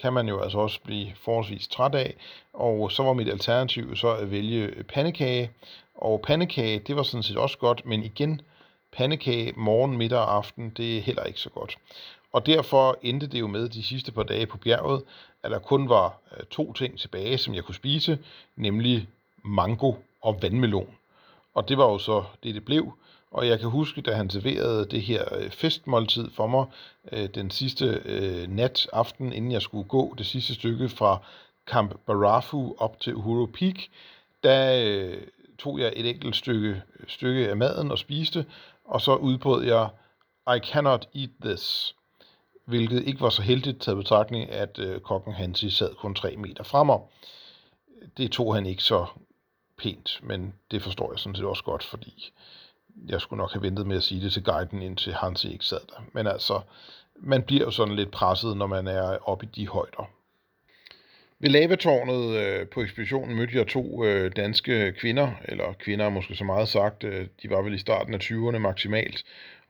kan man jo altså også blive forholdsvis træt af. Og så var mit alternativ så at vælge pandekage. Og pandekage, det var sådan set også godt, men igen, pandekage morgen, middag og aften, det er heller ikke så godt. Og derfor endte det jo med de sidste par dage på bjerget, at der kun var øh, to ting tilbage, som jeg kunne spise, nemlig mango og vandmelon. Og det var jo så det, det blev. Og jeg kan huske, da han serverede det her øh, festmåltid for mig øh, den sidste øh, nat, aften, inden jeg skulle gå det sidste stykke fra Camp Barafu op til Uhuru Peak, der øh, tog jeg et enkelt stykke, stykke af maden og spiste, og så udbrød jeg, I cannot eat this, hvilket ikke var så heldigt taget betragtning, at øh, kokken Hansi sad kun 3 meter fremme. Det tog han ikke så pænt, men det forstår jeg sådan set også godt, fordi jeg skulle nok have ventet med at sige det til guiden, indtil Hansi ikke sad der. Men altså, man bliver jo sådan lidt presset, når man er oppe i de højder. Ved lavatårnet øh, på ekspeditionen mødte jeg to øh, danske kvinder, eller kvinder måske så meget sagt, øh, de var vel i starten af 20'erne maksimalt.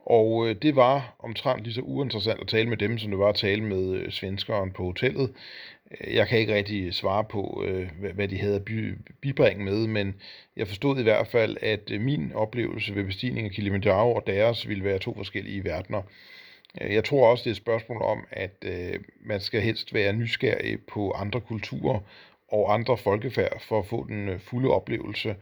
Og øh, det var omtrent lige så uinteressant at tale med dem, som det var at tale med øh, svenskeren på hotellet. Øh, jeg kan ikke rigtig svare på, øh, hvad de havde at bibringe med, men jeg forstod i hvert fald, at øh, min oplevelse ved bestigning af Kilimanjaro og deres ville være to forskellige verdener. Øh, jeg tror også, det er et spørgsmål om, at øh, man skal helst være nysgerrig på andre kulturer og andre folkefærd for at få den fulde oplevelse.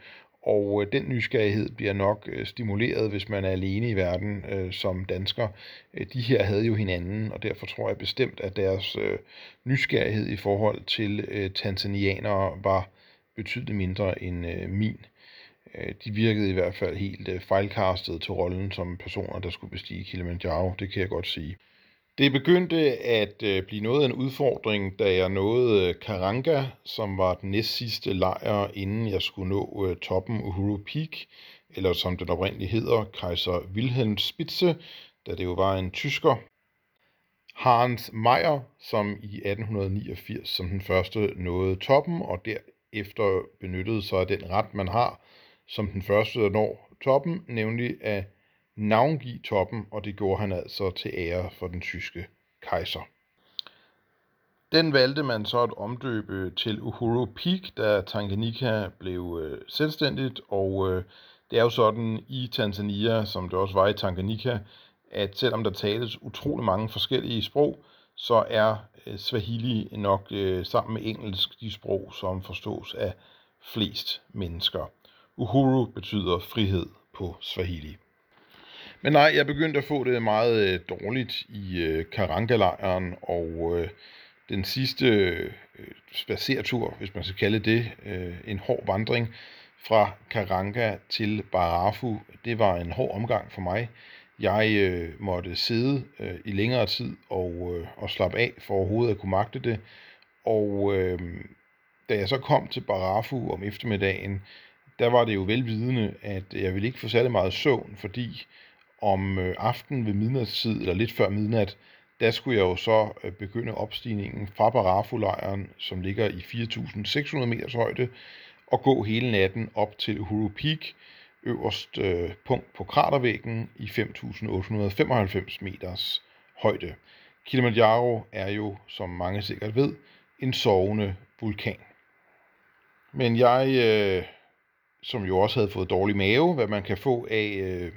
Og øh, den nysgerrighed bliver nok øh, stimuleret, hvis man er alene i verden øh, som dansker. Øh, de her havde jo hinanden, og derfor tror jeg bestemt, at deres øh, nysgerrighed i forhold til øh, tanzanianere var betydeligt mindre end øh, min. De virkede i hvert fald helt øh, fejlkastet til rollen som personer, der skulle bestige Kilimanjaro, det kan jeg godt sige. Det begyndte at øh, blive noget af en udfordring, da jeg nåede øh, Karanga, som var den næstsidste lejr, inden jeg skulle nå øh, toppen Uhuru Peak, eller som den oprindeligt hedder, Kaiser Wilhelm Spitze, da det jo var en tysker. Hans Meyer, som i 1889 som den første nåede toppen, og derefter benyttede sig af den ret, man har som den første, der når toppen, nemlig at navngive toppen, og det gjorde han altså til ære for den tyske kejser. Den valgte man så at omdøbe til Uhuru Peak, da Tanganyika blev øh, selvstændigt, og øh, det er jo sådan i Tanzania, som det også var i Tanganyika, at selvom der tales utrolig mange forskellige sprog, så er øh, Swahili nok øh, sammen med engelsk de sprog, som forstås af flest mennesker. Uhuru betyder frihed på Swahili. Men nej, jeg begyndte at få det meget øh, dårligt i øh, Karanga-lejren, og øh, den sidste øh, spacertur, hvis man skal kalde det, øh, en hård vandring fra Karanka til Barafu, det var en hård omgang for mig. Jeg øh, måtte sidde øh, i længere tid og, øh, og slappe af for overhovedet at kunne magte det. Og øh, da jeg så kom til Barafu om eftermiddagen, der var det jo velvidende, at jeg ville ikke få særlig meget søvn, fordi om øh, aftenen ved midnatstid, eller lidt før midnat, der skulle jeg jo så øh, begynde opstigningen fra Barafu-lejren, som ligger i 4.600 meters højde, og gå hele natten op til Uhuru Peak, øverst øh, punkt på kratervæggen i 5.895 meters højde. Kilimanjaro er jo, som mange sikkert ved, en sovende vulkan. Men jeg øh, som jo også havde fået dårlig mave, hvad man kan få af øh,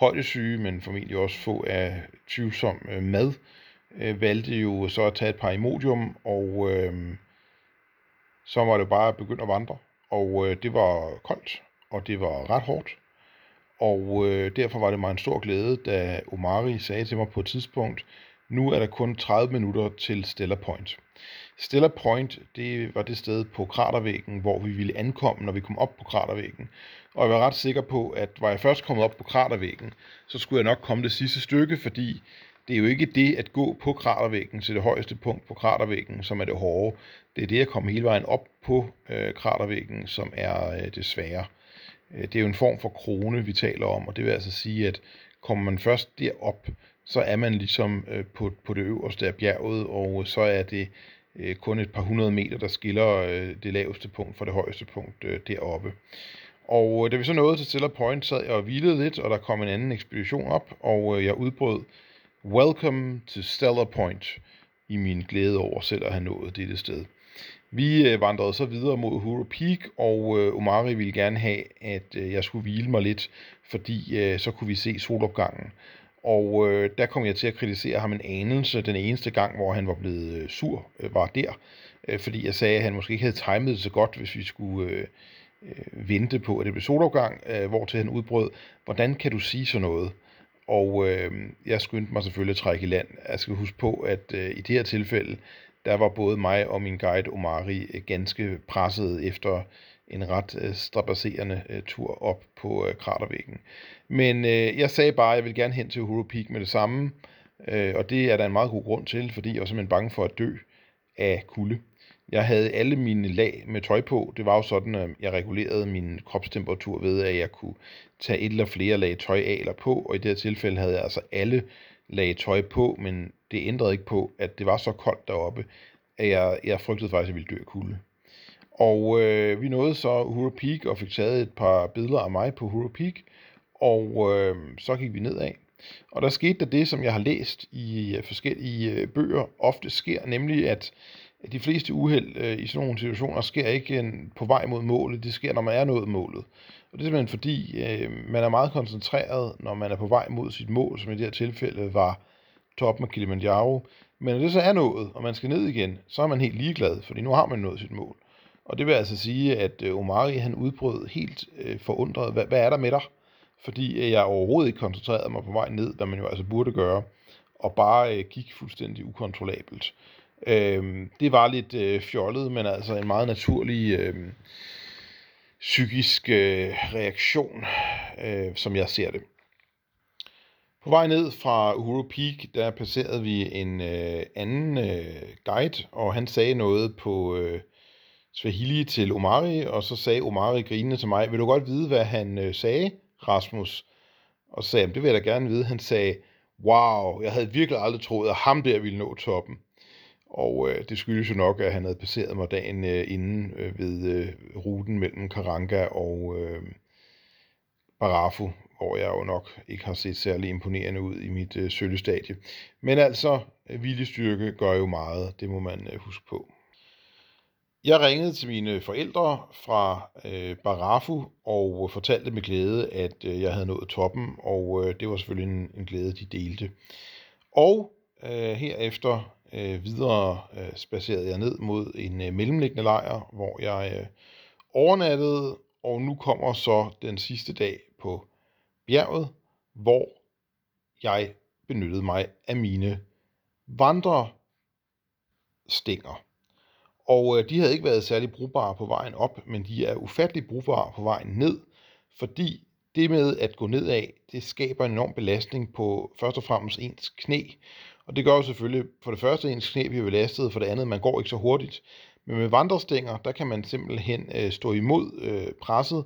højdesyge, men formentlig også få af tvivlsom øh, mad, øh, valgte jo så at tage et par Imodium, og øh, så var det bare at begynde at vandre. Og øh, det var koldt, og det var ret hårdt. Og øh, derfor var det mig en stor glæde, da Omari sagde til mig på et tidspunkt, nu er der kun 30 minutter til Stella Point. Stella Point, det var det sted på kratervæggen, hvor vi ville ankomme, når vi kom op på kratervæggen. Og jeg var ret sikker på, at var jeg først kommet op på kratervæggen, så skulle jeg nok komme det sidste stykke, fordi det er jo ikke det at gå på kratervæggen til det højeste punkt på kratervæggen, som er det hårde. Det er det at komme hele vejen op på øh, kratervæggen, som er øh, det svære. Øh, det er jo en form for krone, vi taler om, og det vil altså sige, at kommer man først derop, så er man ligesom øh, på, på det øverste af bjerget, og så er det øh, kun et par hundrede meter, der skiller øh, det laveste punkt fra det højeste punkt øh, deroppe. Og øh, da vi så nåede til Stella Point, sad jeg og hvilede lidt, og der kom en anden ekspedition op, og øh, jeg udbrød Welcome to Stellar Point i min glæde over selv at have nået dette sted. Vi øh, vandrede så videre mod Huro Peak, og øh, Omari ville gerne have, at øh, jeg skulle hvile mig lidt, fordi øh, så kunne vi se solopgangen. Og øh, der kom jeg til at kritisere ham en anelse. Den eneste gang, hvor han var blevet øh, sur, øh, var der. Øh, fordi jeg sagde, at han måske ikke havde timet det så godt, hvis vi skulle øh, øh, vente på, at det blev solopgang. Øh, hvor til han udbrød, hvordan kan du sige sådan noget? Og øh, jeg skyndte mig selvfølgelig at trække i land. Jeg skal huske på, at øh, i det her tilfælde, der var både mig og min guide Omari øh, ganske presset efter en ret øh, strapasserende øh, tur op på øh, kratervæggen. Men øh, jeg sagde bare, at jeg vil gerne hen til Uhuru Peak med det samme, øh, og det er der en meget god grund til, fordi jeg var simpelthen bange for at dø af kulde. Jeg havde alle mine lag med tøj på. Det var jo sådan, at jeg regulerede min kropstemperatur ved, at jeg kunne tage et eller flere lag tøj af eller på, og i det her tilfælde havde jeg altså alle lag tøj på, men det ændrede ikke på, at det var så koldt deroppe, at jeg, jeg frygtede faktisk, at jeg ville dø af kulde. Og øh, vi nåede så Uhuru Peak og fik taget et par billeder af mig på Uhuru Peak, og øh, så gik vi nedad. Og der skete der det, som jeg har læst i øh, forskellige øh, bøger, ofte sker, nemlig at de fleste uheld øh, i sådan nogle situationer sker ikke en, på vej mod målet, det sker, når man er nået målet. Og det er simpelthen fordi, øh, man er meget koncentreret, når man er på vej mod sit mål, som i det her tilfælde var toppen af Kilimanjaro. Men når det så er nået, og man skal ned igen, så er man helt ligeglad, fordi nu har man nået sit mål. Og det vil altså sige, at øh, Omari han udbrød helt øh, forundret, hvad, hvad er der med dig? Fordi øh, jeg overhovedet ikke koncentrerede mig på vej ned, hvad man jo altså burde gøre, og bare øh, gik fuldstændig ukontrollabelt. Øh, det var lidt øh, fjollet, men altså en meget naturlig øh, psykisk øh, reaktion, øh, som jeg ser det. På vej ned fra Uhuru Peak, der passerede vi en øh, anden øh, guide, og han sagde noget på øh, Swahili til Omari, og så sagde Omari grinende til mig, vil du godt vide, hvad han øh, sagde, Rasmus? Og så sagde det vil jeg da gerne vide. Han sagde, wow, jeg havde virkelig aldrig troet, at ham der ville nå toppen. Og øh, det skyldes jo nok, at han havde passeret mig dagen øh, inden øh, ved øh, ruten mellem Karanga og øh, Barafu, hvor jeg jo nok ikke har set særlig imponerende ud i mit øh, sølvstadie. Men altså, øh, viljestyrke gør jo meget, det må man øh, huske på. Jeg ringede til mine forældre fra øh, Barafu og fortalte med glæde, at øh, jeg havde nået toppen, og øh, det var selvfølgelig en, en glæde, de delte. Og øh, herefter øh, videre øh, spacerede jeg ned mod en øh, mellemliggende lejr, hvor jeg øh, overnattede, og nu kommer så den sidste dag på bjerget, hvor jeg benyttede mig af mine vandrestænger. Og øh, de havde ikke været særlig brugbare på vejen op, men de er ufattelig brugbare på vejen ned, fordi det med at gå nedad, det skaber en enorm belastning på først og fremmest ens knæ. Og det gør jo selvfølgelig for det første, ens knæ bliver belastet, for det andet, man går ikke så hurtigt. Men med vandrestænger, der kan man simpelthen øh, stå imod øh, presset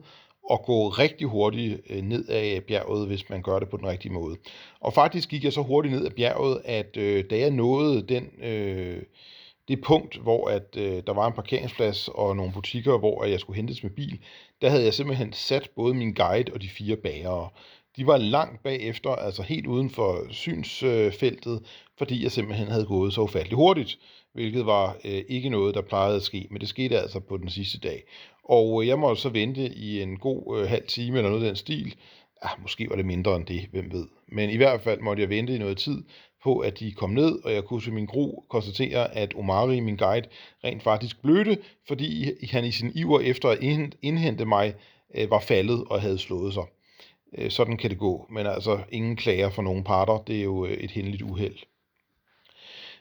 og gå rigtig hurtigt øh, ned ad bjerget, hvis man gør det på den rigtige måde. Og faktisk gik jeg så hurtigt ned ad bjerget, at øh, da jeg nåede den... Øh, det punkt, hvor at, øh, der var en parkeringsplads og nogle butikker, hvor jeg skulle hentes med bil, der havde jeg simpelthen sat både min guide og de fire bagere. De var langt bagefter, altså helt uden for synsfeltet, fordi jeg simpelthen havde gået så ufattelig hurtigt, hvilket var øh, ikke noget, der plejede at ske, men det skete altså på den sidste dag. Og øh, jeg måtte så vente i en god øh, halv time eller noget af den stil. Ah, måske var det mindre end det, hvem ved. Men i hvert fald måtte jeg vente i noget tid, på, at de kom ned, og jeg kunne til min gro konstatere, at Omari, min guide, rent faktisk blødte, fordi han i sin iver efter at indhente mig øh, var faldet og havde slået sig. Øh, sådan kan det gå, men altså ingen klager for nogen parter, det er jo øh, et hændeligt uheld.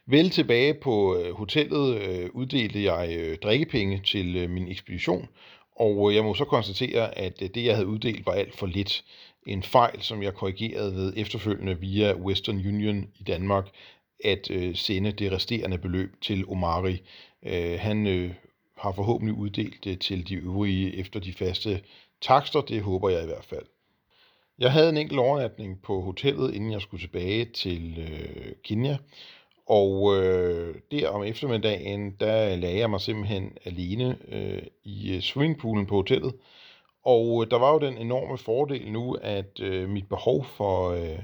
Vel tilbage på øh, hotellet øh, uddelte jeg drikkepenge til min ekspedition, og jeg må så konstatere, at det, jeg havde uddelt, var alt for lidt en fejl, som jeg korrigerede ved efterfølgende via Western Union i Danmark, at øh, sende det resterende beløb til Omari. Øh, han øh, har forhåbentlig uddelt det til de øvrige efter de faste takster, det håber jeg i hvert fald. Jeg havde en enkelt overnatning på hotellet, inden jeg skulle tilbage til øh, Kenya, og øh, der om eftermiddagen, der lagde jeg mig simpelthen alene øh, i øh, swimmingpoolen på hotellet, og øh, der var jo den enorme fordel nu, at øh, mit behov for øh,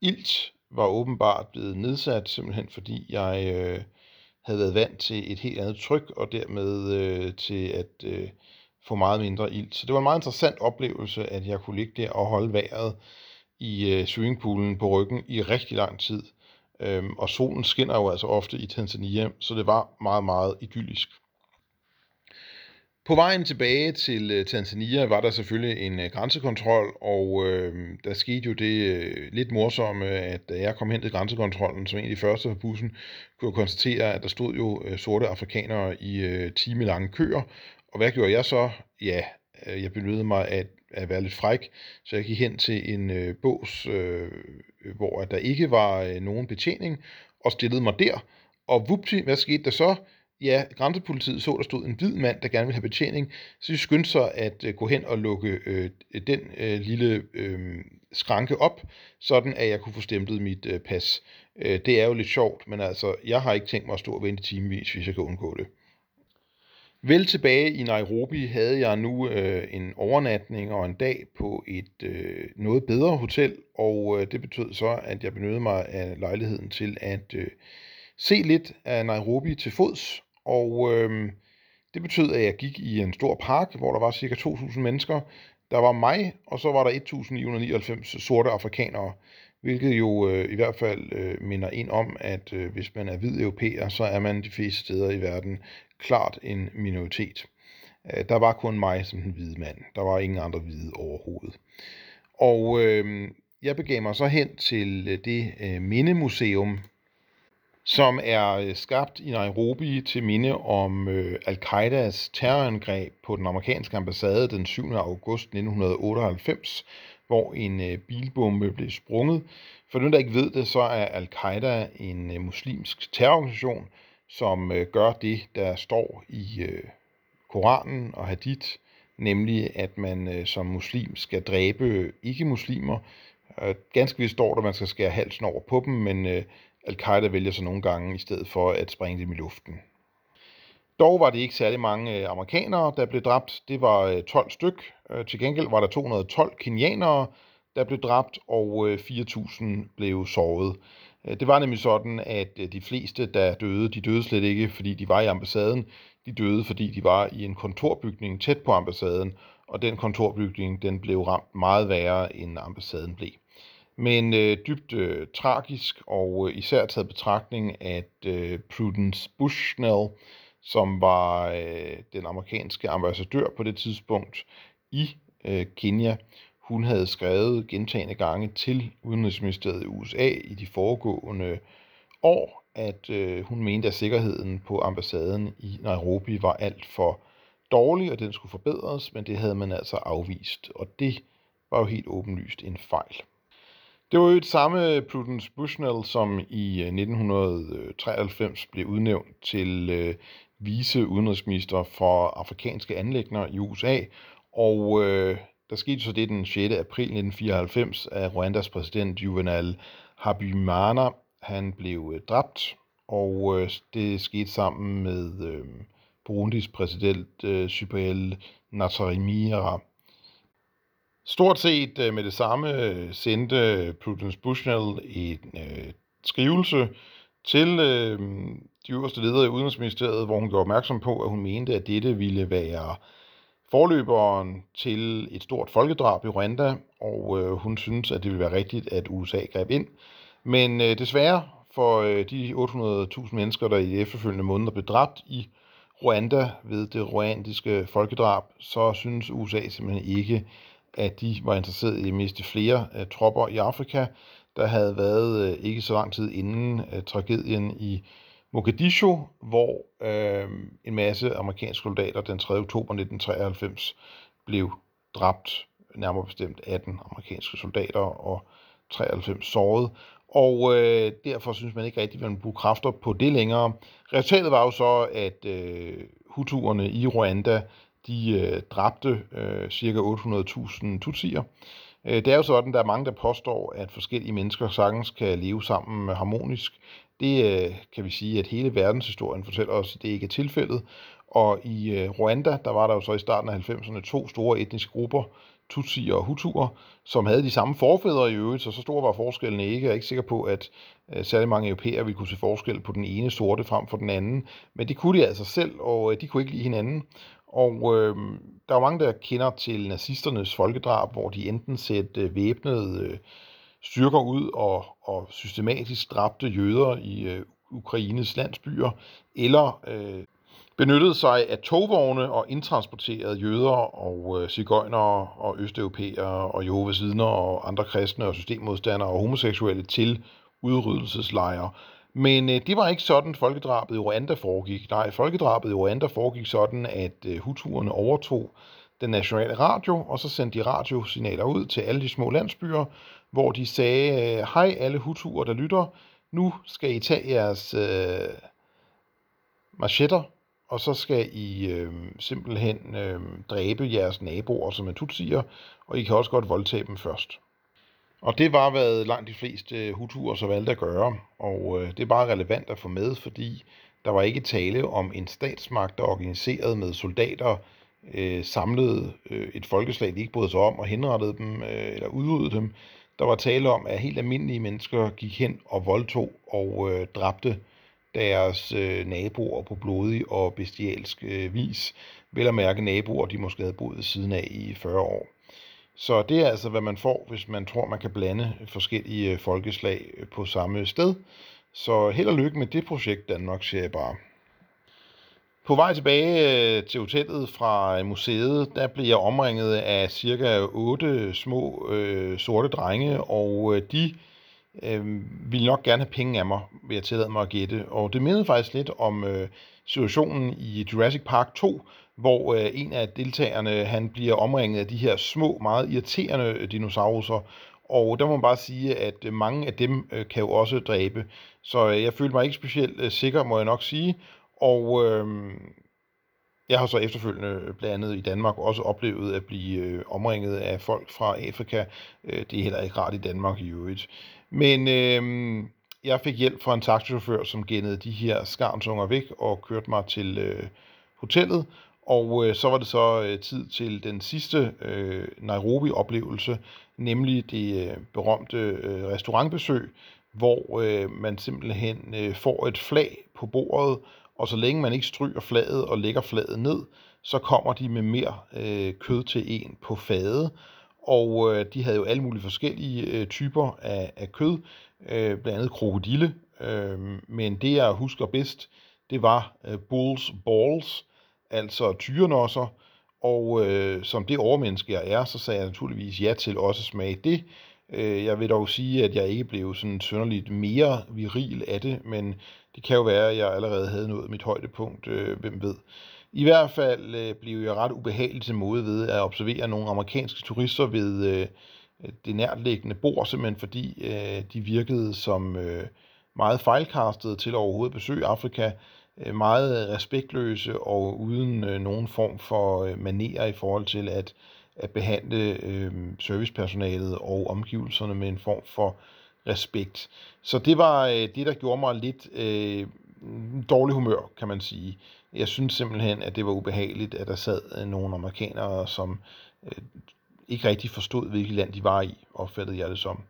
ilt var åbenbart blevet nedsat, simpelthen fordi jeg øh, havde været vant til et helt andet tryk, og dermed øh, til at øh, få meget mindre ilt. Så det var en meget interessant oplevelse, at jeg kunne ligge der og holde vejret i øh, swimmingpoolen på ryggen i rigtig lang tid. Øhm, og solen skinner jo altså ofte i Tanzania, så det var meget, meget idyllisk. På vejen tilbage til øh, Tanzania var der selvfølgelig en øh, grænsekontrol, og øh, der skete jo det øh, lidt morsomme, at da jeg kom hen til grænsekontrollen, som en af de første på bussen, kunne jeg konstatere, at der stod jo øh, sorte afrikanere i øh, timelange køer. Og hvad gjorde jeg så? Ja, øh, jeg benyttede mig af at være lidt fræk, så jeg gik hen til en øh, bås, øh, hvor der ikke var øh, nogen betjening, og stillede mig der. Og vupti, hvad skete der så? Ja, grænsepolitiet så, der stod en hvid mand, der gerne ville have betjening, så de skyndte sig at øh, gå hen og lukke øh, den øh, lille øh, skranke op, sådan at jeg kunne få stemplet mit øh, pas. Øh, det er jo lidt sjovt, men altså, jeg har ikke tænkt mig at stå og vente timevis, hvis jeg kan undgå det. Vel tilbage i Nairobi havde jeg nu øh, en overnatning og en dag på et øh, noget bedre hotel, og øh, det betød så, at jeg benyttede mig af lejligheden til at øh, se lidt af Nairobi til fods, og øh, det betød, at jeg gik i en stor park, hvor der var cirka 2.000 mennesker. Der var mig, og så var der 1.999 sorte afrikanere, hvilket jo øh, i hvert fald øh, minder ind om, at øh, hvis man er hvid europæer, så er man de fleste steder i verden klart en minoritet. Øh, der var kun mig som den hvide mand. Der var ingen andre hvide overhovedet. Og øh, jeg begav mig så hen til øh, det øh, mindemuseum, som er øh, skabt i Nairobi til minde om øh, al-Qaidas terrorangreb på den amerikanske ambassade den 7. august 1998, hvor en øh, bilbombe blev sprunget. For dem, der ikke ved det, så er al-Qaida en øh, muslimsk terrororganisation, som øh, gør det, der står i øh, Koranen og Hadith, nemlig at man øh, som muslim skal dræbe ikke-muslimer. Øh, ganske vist står der, at man skal skære halsen over på dem, men øh, al-Qaida vælger så nogle gange i stedet for at springe dem i luften. Dog var det ikke særlig mange øh, amerikanere, der blev dræbt. Det var øh, 12 styk. Øh, til gengæld var der 212 kenianere, der blev dræbt, og 4.000 blev såret. Det var nemlig sådan, at de fleste, der døde, de døde slet ikke, fordi de var i ambassaden. De døde, fordi de var i en kontorbygning tæt på ambassaden, og den kontorbygning den blev ramt meget værre, end ambassaden blev. Men øh, dybt øh, tragisk, og øh, især taget betragtning, at øh, Prudence Bushnell, som var øh, den amerikanske ambassadør på det tidspunkt i øh, Kenya, hun havde skrevet gentagende gange til Udenrigsministeriet i USA i de foregående år, at øh, hun mente, at sikkerheden på ambassaden i Nairobi var alt for dårlig, og den skulle forbedres, men det havde man altså afvist, og det var jo helt åbenlyst en fejl. Det var jo et samme øh, Prudence Bushnell, som i øh, 1993 blev udnævnt til øh, vice udenrigsminister for afrikanske anlægner i USA, og øh, der skete så det den 6. april 1994, at Rwandas præsident Juvenal Habimana han blev øh, dræbt, og øh, det skete sammen med øh, Burundis præsident øh, Cypriel Natarimira. Stort set øh, med det samme øh, sendte øh, Prudence Bushnell en øh, skrivelse til øh, de øverste ledere i Udenrigsministeriet, hvor hun gjorde opmærksom på, at hun mente, at dette ville være forløberen til et stort folkedrab i Rwanda, og øh, hun synes, at det ville være rigtigt, at USA greb ind. Men øh, desværre for øh, de 800.000 mennesker, der i de efterfølgende måneder blev dræbt i Rwanda ved det rwandiske folkedrab, så synes USA simpelthen ikke, at de var interesseret i at miste flere uh, tropper i Afrika. Der havde været uh, ikke så lang tid inden uh, tragedien i Mogadishu, hvor uh, en masse amerikanske soldater den 3. oktober 1993 blev dræbt, nærmere bestemt 18 amerikanske soldater og 93 såret. Og øh, derfor synes man ikke rigtig, at man bruge kræfter på det længere. Resultatet var jo så, at øh, hutuerne i Rwanda de øh, dræbte øh, ca. 800.000 tutsier. Øh, det er jo sådan, der er mange, der påstår, at forskellige mennesker sagtens kan leve sammen øh, harmonisk. Det øh, kan vi sige, at hele verdenshistorien fortæller os, at det ikke er tilfældet. Og i øh, Rwanda, der var der jo så i starten af 90'erne to store etniske grupper, Tutsier og Hutuer, som havde de samme forfædre i øvrigt, så så stor var forskellen ikke. Jeg er ikke sikker på, at øh, særlig mange europæer ville kunne se forskel på den ene sorte frem for den anden, men det kunne de altså selv, og øh, de kunne ikke lide hinanden. Og øh, der er mange, der kender til nazisternes folkedrab, hvor de enten sætte væbnede øh, styrker ud og, og systematisk dræbte jøder i øh, Ukraines landsbyer, eller øh, benyttede sig af togvogne og indtransporterede jøder og øh, cigøjnere og østeuropæere og Jehovas vidner og andre kristne og systemmodstandere og homoseksuelle til udryddelseslejre. Men øh, det var ikke sådan, folkedrabet i Rwanda foregik. Nej, folkedrabet i Rwanda foregik sådan, at øh, hutuerne overtog den nationale radio, og så sendte de radiosignaler ud til alle de små landsbyer, hvor de sagde, øh, hej alle hutuer, der lytter, nu skal I tage jeres øh, machetter, og så skal I øh, simpelthen øh, dræbe jeres naboer, som er tutsier, og I kan også godt voldtage dem først. Og det var, hvad langt de fleste øh, hutuer så valgte at gøre, og øh, det er bare relevant at få med, fordi der var ikke tale om en statsmagt, der organiseret med soldater, øh, samlede øh, et folkeslag, de ikke brød sig om og henrettede dem øh, eller udryddede dem. Der var tale om, at helt almindelige mennesker gik hen og voldtog og øh, dræbte deres øh, naboer på blodig og bestialsk øh, vis. Vel at mærke naboer, de måske havde boet siden af i 40 år. Så det er altså, hvad man får, hvis man tror, man kan blande forskellige øh, folkeslag øh, på samme sted. Så held og lykke med det projekt, Danmark, siger jeg bare. På vej tilbage øh, til hotellet fra museet, der blev jeg omringet af cirka otte små øh, sorte drenge, og de øh, ville nok gerne have penge af mig, vil jeg tillade mig at gætte. Og det mindede faktisk lidt om øh, situationen i Jurassic Park 2, hvor øh, en af deltagerne han bliver omringet af de her små, meget irriterende øh, dinosaurer, og der må man bare sige, at øh, mange af dem øh, kan jo også dræbe. Så øh, jeg følte mig ikke specielt øh, sikker, må jeg nok sige. Og øh, jeg har så efterfølgende, øh, blandt andet i Danmark, også oplevet at blive øh, omringet af folk fra Afrika. Øh, det er heller ikke rart i Danmark i øvrigt. Men øh, jeg fik hjælp fra en taxichauffør, som gennede de her skarnsunger væk og kørte mig til øh, hotellet. Og øh, så var det så øh, tid til den sidste øh, Nairobi-oplevelse, nemlig det øh, berømte øh, restaurantbesøg, hvor øh, man simpelthen øh, får et flag på bordet, og så længe man ikke stryger flaget og lægger flaget ned, så kommer de med mere øh, kød til en på fade. Og øh, de havde jo alle mulige forskellige øh, typer af, af kød, øh, blandt andet krokodille. Øh, men det jeg husker bedst, det var øh, bulls balls, altså tyrenosser. Og øh, som det overmenneske jeg er, så sagde jeg naturligvis ja til også at smage det. Øh, jeg vil dog sige, at jeg ikke blev sådan sønderligt mere viril af det, men det kan jo være, at jeg allerede havde nået mit højdepunkt, øh, hvem ved. I hvert fald øh, blev jeg ret ubehagelig til mode ved at observere nogle amerikanske turister ved øh, det nærliggende bord, simpelthen fordi øh, de virkede som øh, meget fejlkastede til overhovedet besøge Afrika, Øh, meget respektløse og uden øh, nogen form for øh, manerer i forhold til at, at behandle øh, servicepersonalet og omgivelserne med en form for respekt. Så det var øh, det, der gjorde mig lidt øh, dårlig humør, kan man sige. Jeg synes simpelthen, at det var ubehageligt, at der sad øh, nogle amerikanere, som øh, ikke rigtig forstod, hvilket land de var i, opfattede jeg det som.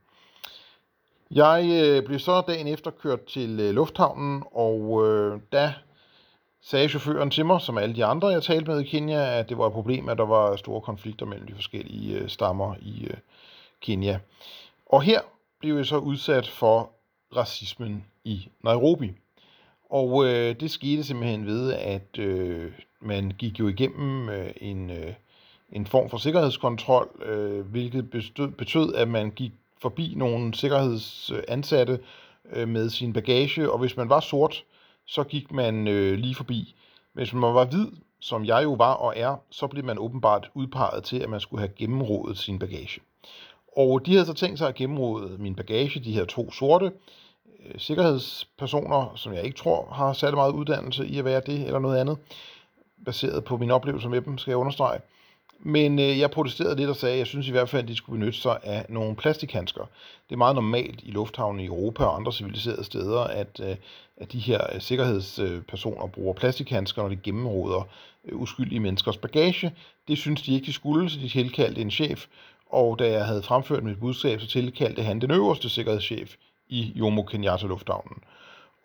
Jeg øh, blev så dagen efter kørt til øh, lufthavnen, og øh, da sagde chaufføren til mig, som alle de andre, jeg talte med i Kenya, at det var et problem, at der var store konflikter mellem de forskellige øh, stammer i øh, Kenya. Og her blev jeg så udsat for racismen i Nairobi. Og øh, det skete simpelthen ved, at øh, man gik jo igennem øh, en, øh, en form for sikkerhedskontrol, øh, hvilket bestød, betød, at man gik forbi nogle sikkerhedsansatte øh, med sin bagage, og hvis man var sort, så gik man øh, lige forbi. Hvis man var hvid, som jeg jo var og er, så blev man åbenbart udpeget til, at man skulle have gennemrådet sin bagage. Og de havde så tænkt sig at gennemråde min bagage, de her to sorte øh, sikkerhedspersoner, som jeg ikke tror har særlig meget uddannelse i at være det eller noget andet, baseret på min oplevelse med dem, skal jeg understrege. Men øh, jeg protesterede lidt og sagde, at jeg synes i hvert fald, at de skulle benytte sig af nogle plastikhandsker. Det er meget normalt i lufthavnen i Europa og andre civiliserede steder, at, øh, at de her øh, sikkerhedspersoner bruger plastikhandsker, når de gennemråder øh, uskyldige menneskers bagage. Det synes de ikke, de skulle, så de tilkaldte en chef. Og da jeg havde fremført mit budskab, så tilkaldte han den øverste sikkerhedschef i Jomo Kenyatta Lufthavnen.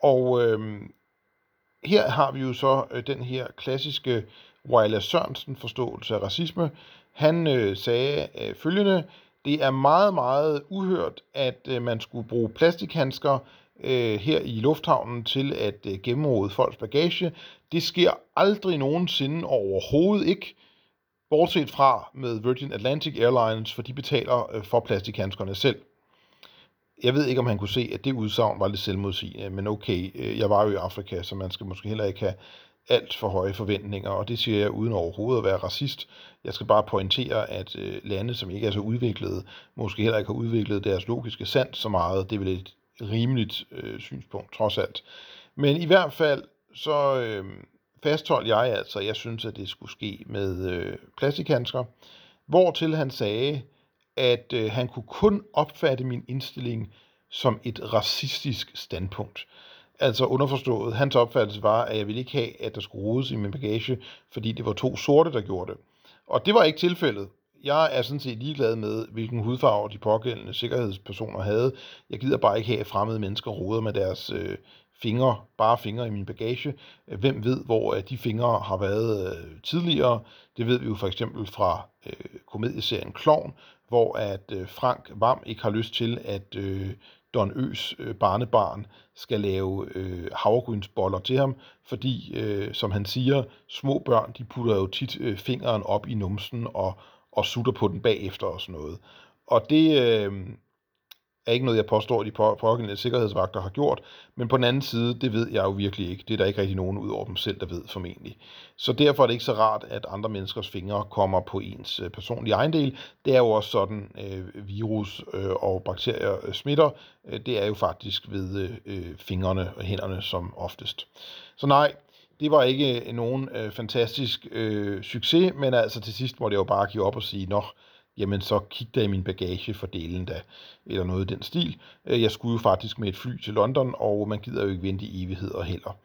Og øh, her har vi jo så øh, den her klassiske Waila Sørensen forståelse af racisme. Han øh, sagde øh, følgende, det er meget, meget uhørt, at øh, man skulle bruge plastikhandsker øh, her i lufthavnen til at øh, gennemrode folks bagage. Det sker aldrig nogensinde overhovedet ikke, bortset fra med Virgin Atlantic Airlines, for de betaler øh, for plastikhandskerne selv. Jeg ved ikke, om han kunne se, at det udsagn var lidt selvmodsigende, men okay, øh, jeg var jo i Afrika, så man skal måske heller ikke have alt for høje forventninger, og det siger jeg uden overhovedet at være racist. Jeg skal bare pointere, at øh, lande, som ikke er så udviklede, måske heller ikke har udviklet deres logiske sand så meget. Det er vel et rimeligt øh, synspunkt, trods alt. Men i hvert fald, så øh, fastholdt jeg altså, jeg synes, at det skulle ske med øh, plastikhandsker, hvortil han sagde, at øh, han kunne kun opfatte min indstilling som et racistisk standpunkt. Altså underforstået, hans opfattelse var, at jeg ville ikke have, at der skulle rodes i min bagage, fordi det var to sorte, der gjorde det. Og det var ikke tilfældet. Jeg er sådan set ligeglad med, hvilken hudfarve de pågældende sikkerhedspersoner havde. Jeg gider bare ikke have, at fremmede mennesker roder med deres øh, fingre, bare fingre i min bagage. Hvem ved, hvor øh, de fingre har været øh, tidligere? Det ved vi jo for eksempel fra øh, komedieserien Klovn, hvor at øh, Frank Vam ikke har lyst til, at øh, Don Øs øh, barnebarn skal lave øh, havregrynsboller til ham, fordi, øh, som han siger, små børn, de putter jo tit øh, fingeren op i numsen og, og sutter på den bagefter og sådan noget. Og det, øh, er ikke noget, jeg påstår, at de pågældende sikkerhedsvagter har gjort, men på den anden side, det ved jeg jo virkelig ikke. Det er der ikke rigtig nogen ud over dem selv, der ved formentlig. Så derfor er det ikke så rart, at andre menneskers fingre kommer på ens øh, personlige ejendel. Det er jo også sådan, øh, virus øh, og bakterier øh, smitter. Øh, det er jo faktisk ved øh, fingrene og hænderne som oftest. Så nej, det var ikke nogen øh, fantastisk øh, succes, men altså til sidst måtte jeg jo bare give op og sige, nå, jamen så kig da i min bagage for delen da, eller noget i den stil. Øh, jeg skulle jo faktisk med et fly til London, og man gider jo ikke vente i evigheder heller.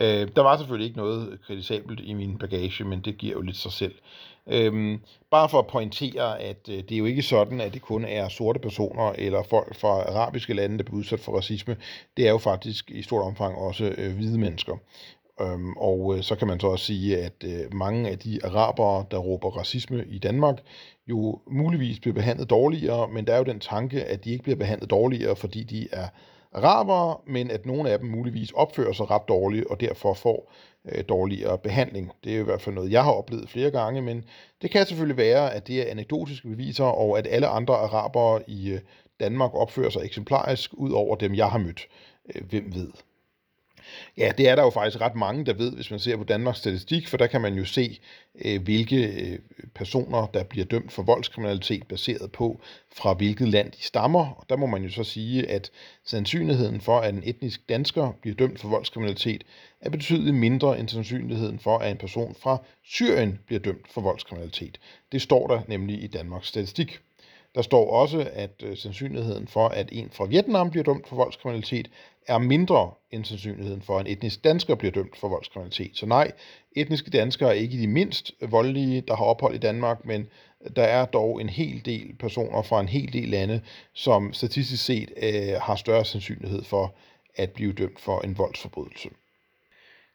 Øh, der var selvfølgelig ikke noget kritisabelt i min bagage, men det giver jo lidt sig selv. Øhm, bare for at pointere, at øh, det er jo ikke sådan, at det kun er sorte personer eller folk fra arabiske lande, der bliver udsat for racisme. Det er jo faktisk i stort omfang også øh, hvide mennesker. Øhm, og øh, så kan man så også sige, at øh, mange af de arabere, der råber racisme i Danmark, jo muligvis bliver behandlet dårligere, men der er jo den tanke, at de ikke bliver behandlet dårligere, fordi de er arabere, men at nogle af dem muligvis opfører sig ret dårligt, og derfor får øh, dårligere behandling. Det er jo i hvert fald noget, jeg har oplevet flere gange, men det kan selvfølgelig være, at det er anekdotiske beviser, og at alle andre arabere i øh, Danmark opfører sig eksemplarisk, ud over dem, jeg har mødt. Øh, hvem ved? Ja, det er der jo faktisk ret mange, der ved, hvis man ser på Danmarks Statistik, for der kan man jo se, øh, hvilke øh, personer, der bliver dømt for voldskriminalitet baseret på, fra hvilket land de stammer. Og der må man jo så sige, at sandsynligheden for, at en etnisk dansker bliver dømt for voldskriminalitet, er betydeligt mindre end sandsynligheden for, at en person fra Syrien bliver dømt for voldskriminalitet. Det står der nemlig i Danmarks Statistik. Der står også, at øh, sandsynligheden for, at en fra Vietnam bliver dømt for voldskriminalitet, er mindre end sandsynligheden for, at en etnisk dansker bliver dømt for voldskriminalitet. Så nej, etniske danskere er ikke de mindst voldelige, der har ophold i Danmark, men der er dog en hel del personer fra en hel del lande, som statistisk set øh, har større sandsynlighed for at blive dømt for en voldsforbrydelse.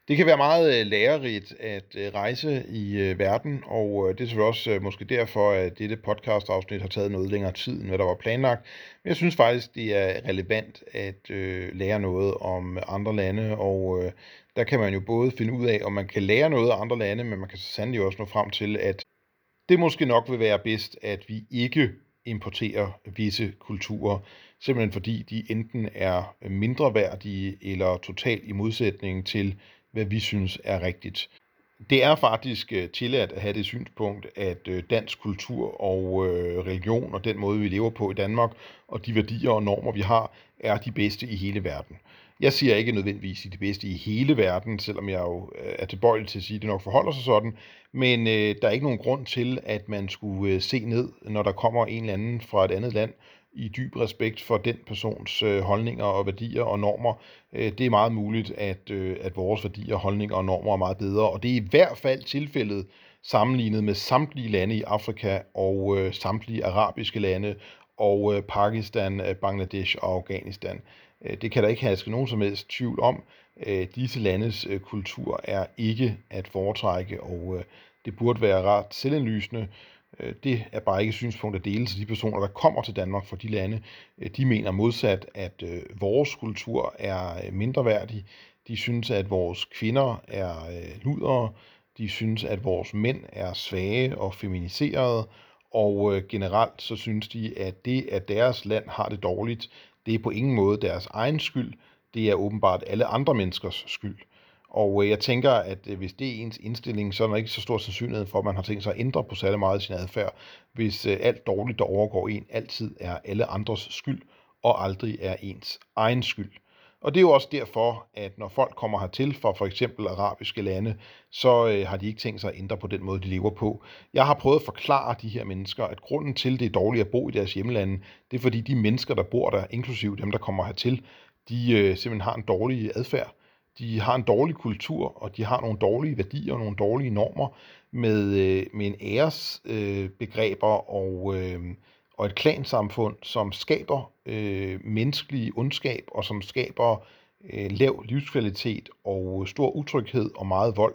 Det kan være meget øh, lærerigt at øh, rejse i øh, verden, og det er selvfølgelig også måske derfor, at dette podcast-afsnit har taget noget længere tid, end hvad der var planlagt. Men jeg synes faktisk, det er relevant at lære noget om andre lande, og der kan man jo både finde ud af, om man kan lære noget af andre lande, men man kan så sandelig også nå frem til, at det måske nok vil være bedst, at vi ikke importerer visse kulturer, simpelthen fordi de enten er mindre værdige eller totalt i modsætning til hvad vi synes er rigtigt. Det er faktisk øh, tilladt at have det synspunkt, at øh, dansk kultur og øh, religion og den måde, vi lever på i Danmark, og de værdier og normer, vi har, er de bedste i hele verden. Jeg siger ikke nødvendigvis de bedste i hele verden, selvom jeg jo er tilbøjelig til at sige, at det nok forholder sig sådan, men øh, der er ikke nogen grund til, at man skulle øh, se ned, når der kommer en eller anden fra et andet land, i dyb respekt for den persons øh, holdninger og værdier og normer. Øh, det er meget muligt, at, øh, at vores værdier, holdninger og normer er meget bedre, og det er i hvert fald tilfældet sammenlignet med samtlige lande i Afrika og øh, samtlige arabiske lande og øh, Pakistan, øh, Bangladesh og Afghanistan. Øh, det kan der ikke herske nogen som helst tvivl om. Øh, disse landes øh, kultur er ikke at foretrække, og øh, det burde være ret selvindlysende, Øh, Øh, det er bare ikke et synspunkt, at dele til de personer, der kommer til Danmark fra de lande. Øh, de mener modsat, at øh, vores kultur er mindre værdig. De synes, at vores kvinder er ludere. De synes, at vores mænd er svage og feminiserede. Og generelt så synes de, at det, at deres land har det dårligt, det er på ingen måde deres egen skyld. Det er åbenbart alle andre menneskers skyld. Og øh, jeg tænker, at øh, hvis det er ens indstilling, så er der ikke så stor sandsynlighed for, at man har tænkt sig at ændre på særlig meget sin adfærd, hvis øh, alt dårligt, der overgår en, altid er alle andres skyld, og aldrig er ens egen skyld. Og det er jo også derfor, at når folk kommer hertil fra for eksempel arabiske lande, så øh, har de ikke tænkt sig at ændre på den måde, de lever på. Jeg har prøvet at forklare de her mennesker, at grunden til, det er dårligt at bo i deres hjemlande, det er fordi de mennesker, der bor der, inklusive dem, der kommer hertil, de øh, simpelthen har en dårlig adfærd de har en dårlig kultur, og de har nogle dårlige værdier og nogle dårlige normer med, øh, med en æresbegreber øh, og, øh, og et klansamfund, som skaber øh, menneskelig ondskab og som skaber øh, lav livskvalitet og stor utryghed og meget vold.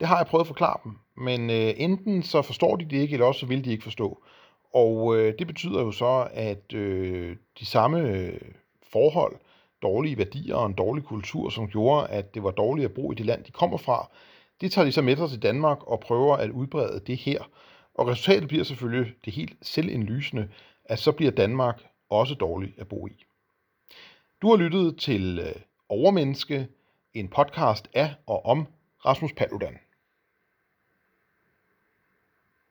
Det har jeg prøvet at forklare dem, Men øh, enten så forstår de det ikke, eller også så vil de ikke forstå. Og øh, det betyder jo så, at øh, de samme øh, forhold, dårlige værdier og en dårlig kultur, som gjorde, at det var dårligt at bo i det land, de kommer fra, det tager de så med sig til Danmark og prøver at udbrede det her. Og resultatet bliver selvfølgelig det helt selvindlysende, at så bliver Danmark også dårligt at bo i. Du har lyttet til øh, Overmenneske, en podcast af og om Rasmus Paludan.